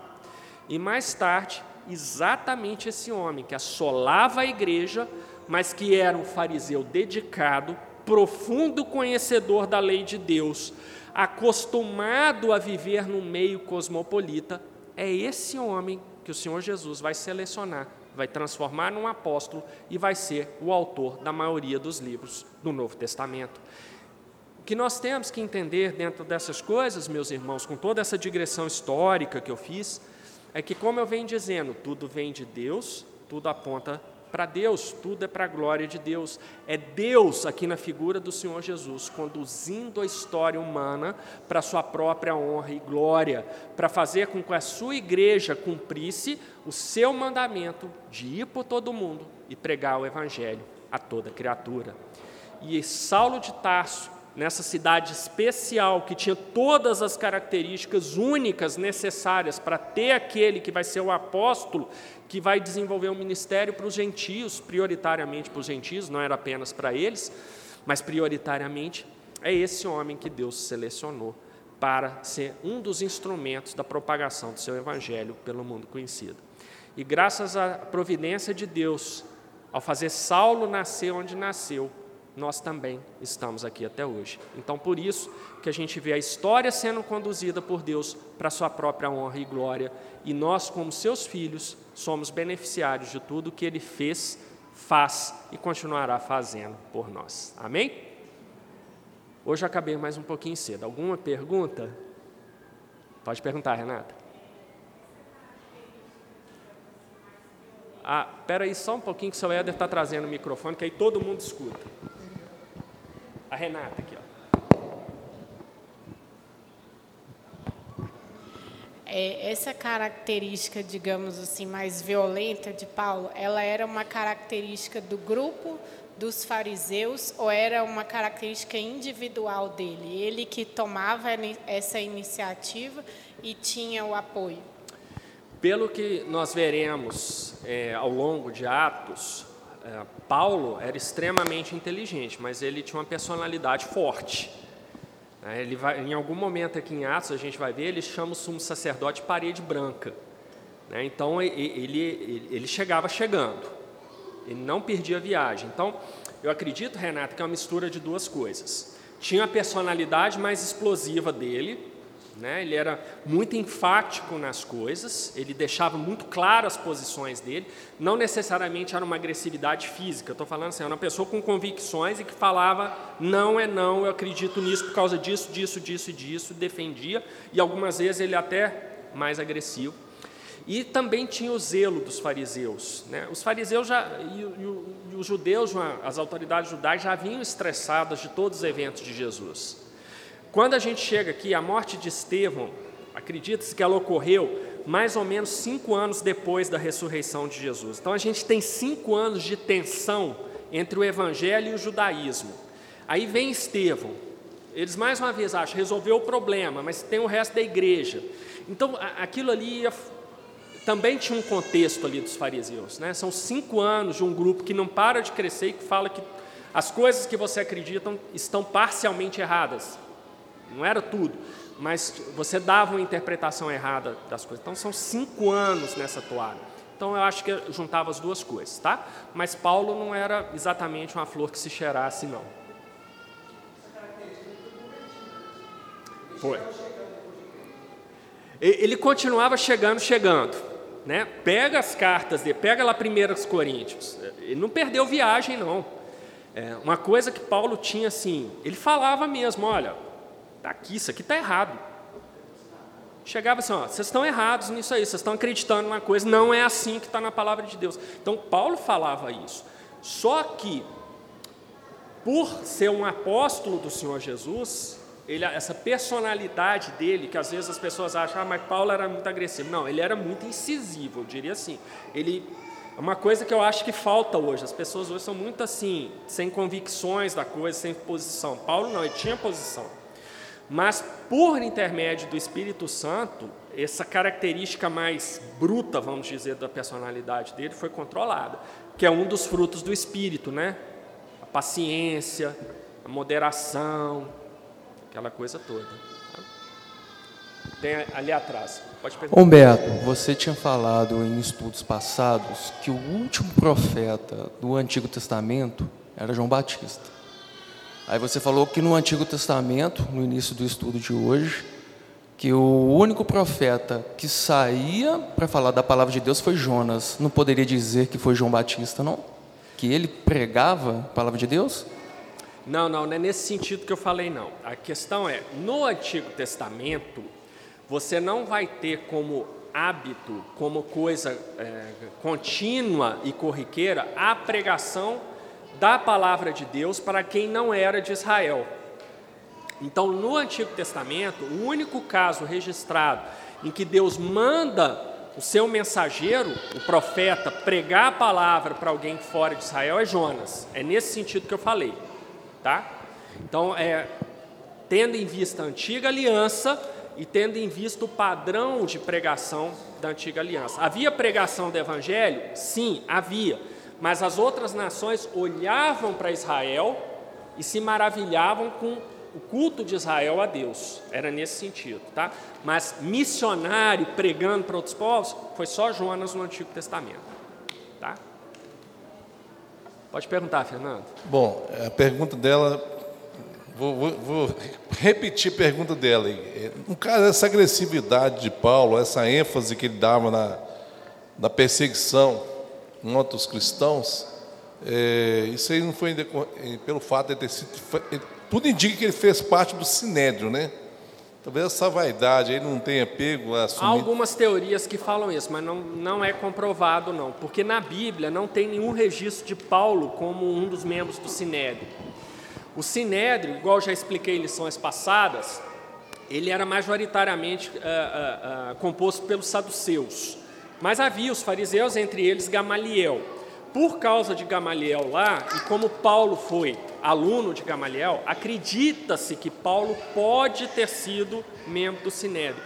E mais tarde, exatamente esse homem que assolava a igreja, mas que era um fariseu dedicado, profundo conhecedor da lei de Deus, acostumado a viver no meio cosmopolita, é esse homem que o Senhor Jesus vai selecionar, vai transformar num apóstolo e vai ser o autor da maioria dos livros do Novo Testamento. O que nós temos que entender dentro dessas coisas, meus irmãos, com toda essa digressão histórica que eu fiz, é que, como eu venho dizendo, tudo vem de Deus, tudo aponta Para Deus, tudo é para a glória de Deus. É Deus, aqui na figura do Senhor Jesus, conduzindo a história humana para sua própria honra e glória, para fazer com que a sua igreja cumprisse o seu mandamento de ir por todo mundo e pregar o Evangelho a toda criatura. E Saulo de Tarso, nessa cidade especial, que tinha todas as características únicas necessárias para ter aquele que vai ser o apóstolo, que vai desenvolver um ministério para os gentios, prioritariamente para os gentios, não era apenas para eles, mas prioritariamente é esse homem que Deus selecionou para ser um dos instrumentos da propagação do seu evangelho pelo mundo conhecido. E graças à providência de Deus, ao fazer Saulo nascer onde nasceu, nós também estamos aqui até hoje. Então, por isso que a gente vê a história sendo conduzida por Deus para sua própria honra e glória, e nós, como seus filhos, somos beneficiários de tudo que ele fez, faz e continuará fazendo por nós. Amém? Hoje eu acabei mais um pouquinho cedo. Alguma pergunta? Pode perguntar, Renata. Ah, espera aí só um pouquinho que o seu Éder está trazendo o microfone, que aí todo mundo escuta. A Renata aqui, ó. É, essa característica, digamos assim, mais violenta de Paulo, ela era uma característica do grupo dos fariseus ou era uma característica individual dele? Ele que tomava essa iniciativa e tinha o apoio? Pelo que nós veremos é, ao longo de Atos, Paulo era extremamente inteligente, mas ele tinha uma personalidade forte. É, ele vai, em algum momento aqui em Atos, a gente vai ver, ele chama o sumo sacerdote parede branca. Né? Então, ele, ele, ele chegava chegando, ele não perdia a viagem. Então, eu acredito, Renato, que é uma mistura de duas coisas. Tinha a personalidade mais explosiva dele, né? Ele era muito enfático nas coisas, ele deixava muito claras as posições dele, não necessariamente era uma agressividade física, estou falando assim, era uma pessoa com convicções e que falava não é não, eu acredito nisso por causa disso, disso, disso e disso, defendia, e algumas vezes ele até mais agressivo. E também tinha o zelo dos fariseus. Né? Os fariseus já, e, e, e os judeus, as autoridades judaicas já vinham estressadas de todos os eventos de Jesus. Quando a gente chega aqui, a morte de Estevão, acredita-se que ela ocorreu mais ou menos cinco anos depois da ressurreição de Jesus. Então a gente tem cinco anos de tensão entre o Evangelho e o judaísmo. Aí vem Estevão. Eles mais uma vez acham resolveu o problema, mas tem o resto da igreja. Então aquilo ali também tinha um contexto ali dos fariseus. Né? São cinco anos de um grupo que não para de crescer e que fala que as coisas que você acredita estão parcialmente erradas não era tudo, mas você dava uma interpretação errada das coisas. Então são cinco anos nessa toada. Então eu acho que juntava as duas coisas, tá? Mas Paulo não era exatamente uma flor que se cheirasse, não. Foi. Ele continuava chegando, chegando. Né? Pega as cartas dele, pega lá primeiras Coríntios. Ele não perdeu viagem, não. É, uma coisa que Paulo tinha assim, ele falava mesmo, olha, Está aqui, isso aqui está errado. Chegava assim, ó, vocês estão errados nisso aí, vocês estão acreditando numa coisa, não é assim que está na palavra de Deus. Então, Paulo falava isso. Só que, por ser um apóstolo do Senhor Jesus, ele, essa personalidade dele, que às vezes as pessoas acham, ah, mas Paulo era muito agressivo. Não, ele era muito incisivo, eu diria assim. Ele é uma coisa que eu acho que falta hoje. As pessoas hoje são muito assim, sem convicções da coisa, sem posição. Paulo não, ele tinha posição. Mas por intermédio do Espírito Santo, essa característica mais bruta, vamos dizer, da personalidade dele foi controlada, que é um dos frutos do Espírito, né? A paciência, a moderação, aquela coisa toda. Tem ali atrás. Pode perguntar. Humberto, você tinha falado em estudos passados que o último profeta do Antigo Testamento era João Batista. Aí você falou que no Antigo Testamento, no início do estudo de hoje, que o único profeta que saía para falar da palavra de Deus foi Jonas. Não poderia dizer que foi João Batista, não? Que ele pregava a palavra de Deus? Não, não, não é nesse sentido que eu falei, não. A questão é, no Antigo Testamento, você não vai ter como hábito, como coisa é, contínua e corriqueira, a pregação da palavra de Deus para quem não era de Israel. Então, no Antigo Testamento, o único caso registrado em que Deus manda o seu mensageiro, o profeta, pregar a palavra para alguém fora de Israel é Jonas. É nesse sentido que eu falei, tá? Então, é, tendo em vista a antiga aliança e tendo em vista o padrão de pregação da antiga aliança. Havia pregação do evangelho? Sim, havia. Mas as outras nações olhavam para Israel e se maravilhavam com o culto de Israel a Deus. Era nesse sentido, tá? Mas missionário pregando para outros povos foi só Jonas no Antigo Testamento, tá? Pode perguntar, Fernando. Bom, a pergunta dela, vou, vou, vou repetir a pergunta dela. No caso dessa agressividade de Paulo, essa ênfase que ele dava na, na perseguição contra os cristãos, é, isso aí não foi pelo fato de ter sido tudo indica que ele fez parte do sinédrio, né? Talvez essa vaidade aí não tenha pego a assumir... Há algumas teorias que falam isso, mas não, não é comprovado não, porque na Bíblia não tem nenhum registro de Paulo como um dos membros do Sinédrio. O Sinédrio, igual já expliquei em lições passadas, ele era majoritariamente uh, uh, uh, composto pelos saduceus, mas havia os fariseus, entre eles Gamaliel. Por causa de Gamaliel lá, e como Paulo foi aluno de Gamaliel, acredita-se que Paulo pode ter sido membro do Sinédrio.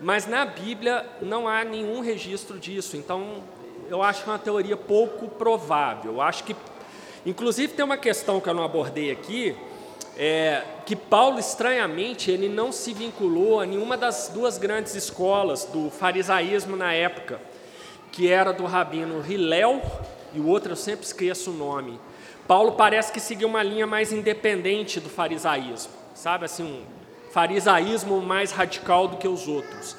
Mas na Bíblia não há nenhum registro disso, então eu acho que é uma teoria pouco provável. Eu acho que, inclusive, tem uma questão que eu não abordei aqui, é, que Paulo, estranhamente, ele não se vinculou a nenhuma das duas grandes escolas do farisaísmo na época, que era do rabino Hilel e o outro eu sempre esqueço o nome. Paulo parece que seguiu uma linha mais independente do farisaísmo, sabe assim, um farisaísmo mais radical do que os outros.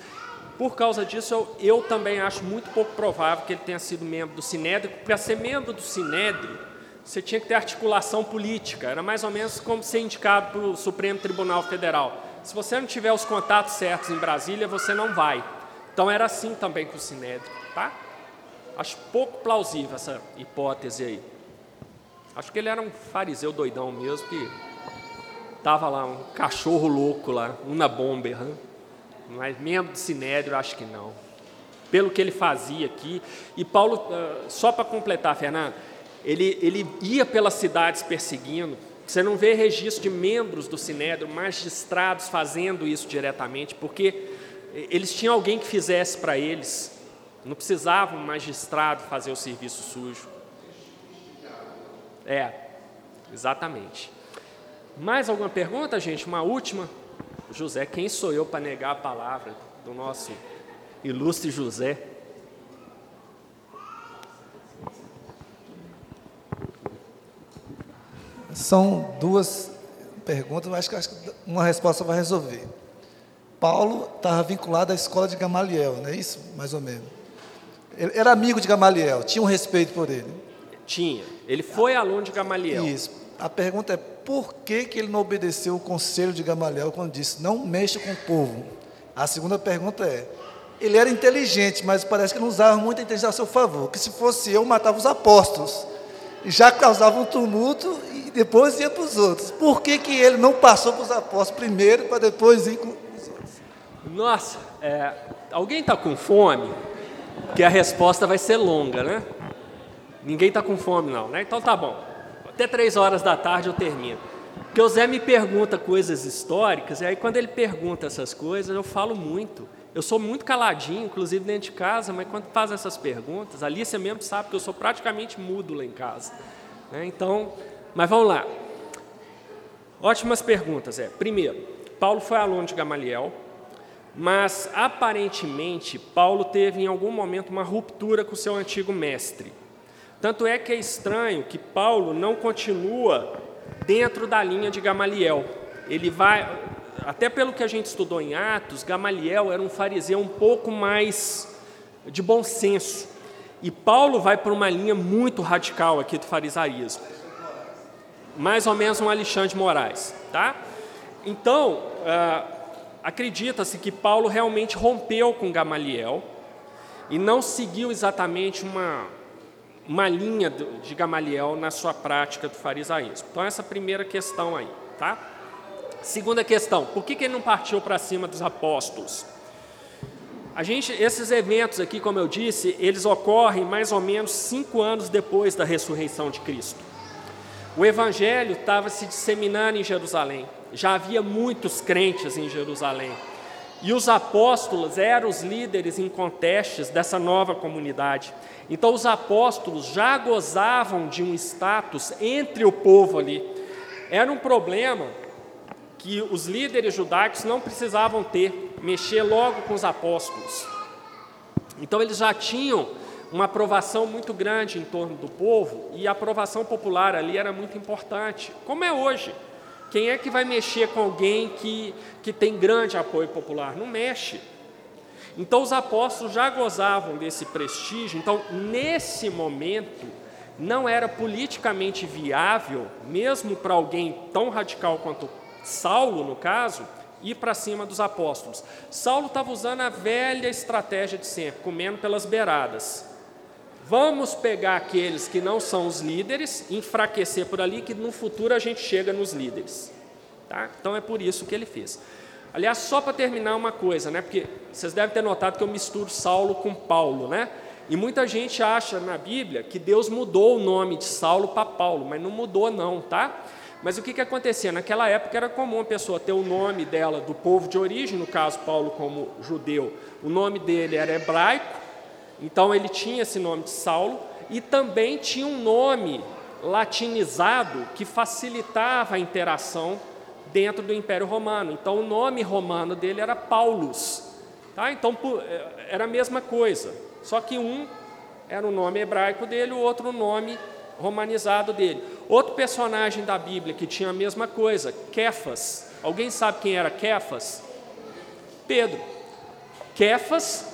Por causa disso, eu, eu também acho muito pouco provável que ele tenha sido membro do Sinédrio, porque para ser membro do Sinédrio, você tinha que ter articulação política, era mais ou menos como ser indicado para o Supremo Tribunal Federal. Se você não tiver os contatos certos em Brasília, você não vai. Então era assim também com o Sinédrio, tá? Acho pouco plausível essa hipótese aí. Acho que ele era um fariseu doidão mesmo, que estava lá, um cachorro louco lá, uma bomber. Né? Mas membro de Sinédrio, acho que não. Pelo que ele fazia aqui. E Paulo, ah, só para completar, Fernando, ele, ele ia pelas cidades perseguindo. Você não vê registro de membros do Sinédrio, magistrados fazendo isso diretamente, porque eles tinham alguém que fizesse para eles. Não precisava um magistrado fazer o serviço sujo. É, exatamente. Mais alguma pergunta, gente? Uma última. José, quem sou eu para negar a palavra do nosso ilustre José? São duas perguntas, mas acho que uma resposta vai resolver. Paulo estava vinculado à escola de Gamaliel, não é isso? Mais ou menos. Ele era amigo de Gamaliel, tinha um respeito por ele. Tinha. Ele foi aluno de Gamaliel. Isso. A pergunta é por que, que ele não obedeceu o conselho de Gamaliel quando disse não mexa com o povo? A segunda pergunta é: ele era inteligente, mas parece que não usava muita inteligência a seu favor. Que se fosse eu, matava os apóstolos. E já causava um tumulto e depois ia para os outros. Por que, que ele não passou para os apóstolos primeiro para depois ir com os outros? Nossa, é, alguém está com fome? Que a resposta vai ser longa, né? Ninguém está com fome, não, né? Então tá bom. Até três horas da tarde eu termino. Porque o Zé me pergunta coisas históricas, e aí quando ele pergunta essas coisas, eu falo muito. Eu sou muito caladinho, inclusive dentro de casa, mas quando faz essas perguntas, a Alicia mesmo sabe que eu sou praticamente mudo lá em casa. Né? Então, mas vamos lá. Ótimas perguntas, é. Primeiro, Paulo foi aluno de Gamaliel, mas aparentemente Paulo teve em algum momento uma ruptura com seu antigo mestre. Tanto é que é estranho que Paulo não continua dentro da linha de Gamaliel. Ele vai, até pelo que a gente estudou em Atos, Gamaliel era um fariseu um pouco mais de bom senso. E Paulo vai para uma linha muito radical aqui do farisaísmo. Mais ou menos um Alexandre Moraes, tá? Então, uh, acredita-se que Paulo realmente rompeu com Gamaliel, e não seguiu exatamente uma, uma linha de Gamaliel na sua prática do farisaísmo. Então, essa primeira questão aí, tá? Segunda questão, por que, que ele não partiu para cima dos apóstolos? A gente, esses eventos aqui, como eu disse, eles ocorrem mais ou menos cinco anos depois da ressurreição de Cristo. O Evangelho estava se disseminando em Jerusalém, já havia muitos crentes em Jerusalém. E os apóstolos eram os líderes em contestes dessa nova comunidade. Então, os apóstolos já gozavam de um status entre o povo ali. Era um problema que os líderes judaicos não precisavam ter, mexer logo com os apóstolos. Então, eles já tinham uma aprovação muito grande em torno do povo e a aprovação popular ali era muito importante, como é hoje. Quem é que vai mexer com alguém que, que tem grande apoio popular? Não mexe. Então, os apóstolos já gozavam desse prestígio, então, nesse momento, não era politicamente viável, mesmo para alguém tão radical quanto Saulo, no caso, ir para cima dos apóstolos. Saulo estava usando a velha estratégia de sempre, comendo pelas beiradas. Vamos pegar aqueles que não são os líderes, enfraquecer por ali, que no futuro a gente chega nos líderes. Tá? Então é por isso que ele fez. Aliás, só para terminar uma coisa, né? porque vocês devem ter notado que eu misturo Saulo com Paulo, né? E muita gente acha na Bíblia que Deus mudou o nome de Saulo para Paulo, mas não mudou não, tá? Mas o que, que acontecia? Naquela época era comum a pessoa ter o nome dela do povo de origem, no caso Paulo como judeu, o nome dele era hebraico, então ele tinha esse nome de Saulo e também tinha um nome latinizado que facilitava a interação dentro do Império Romano. Então o nome romano dele era Paulus. Tá? Então é, era a mesma coisa, só que um era o nome hebraico dele, o outro o nome romanizado dele. Outro personagem da Bíblia que tinha a mesma coisa, Kefas. Alguém sabe quem era Kefas? Pedro. Kefas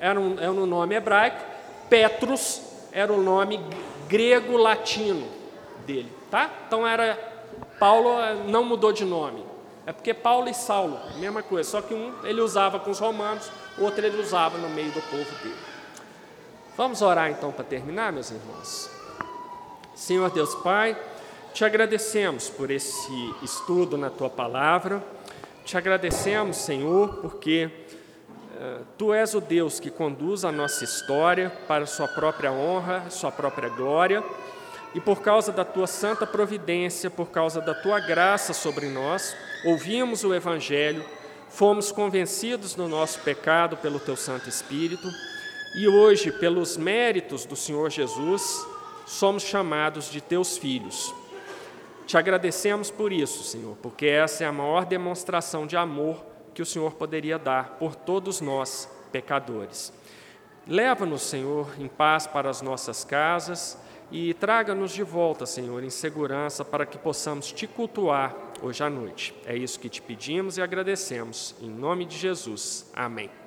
era um, era um nome hebraico, Petrus era o nome grego-latino dele, tá? Então era Paulo eh, não mudou de nome. É porque Paulo e Saulo, mesma coisa, só que um ele usava com os romanos, o outro ele usava no meio do povo dele. Vamos orar então para terminar, meus irmãos. Senhor Deus Pai, te agradecemos por esse estudo na tua palavra. Te agradecemos, Senhor, porque Tu és o Deus que conduz a nossa história para sua própria honra, sua própria glória, e por causa da tua santa providência, por causa da tua graça sobre nós, ouvimos o Evangelho, fomos convencidos do nosso pecado pelo teu Santo Espírito, e hoje, pelos méritos do Senhor Jesus, somos chamados de teus filhos. Te agradecemos por isso, Senhor, porque essa é a maior demonstração de amor que o Senhor poderia dar por todos nós, pecadores. Leva-nos, Senhor, em paz para as nossas casas e traga-nos de volta, Senhor, em segurança para que possamos te cultuar hoje à noite. É isso que te pedimos e agradecemos. Em nome de Jesus. Amém.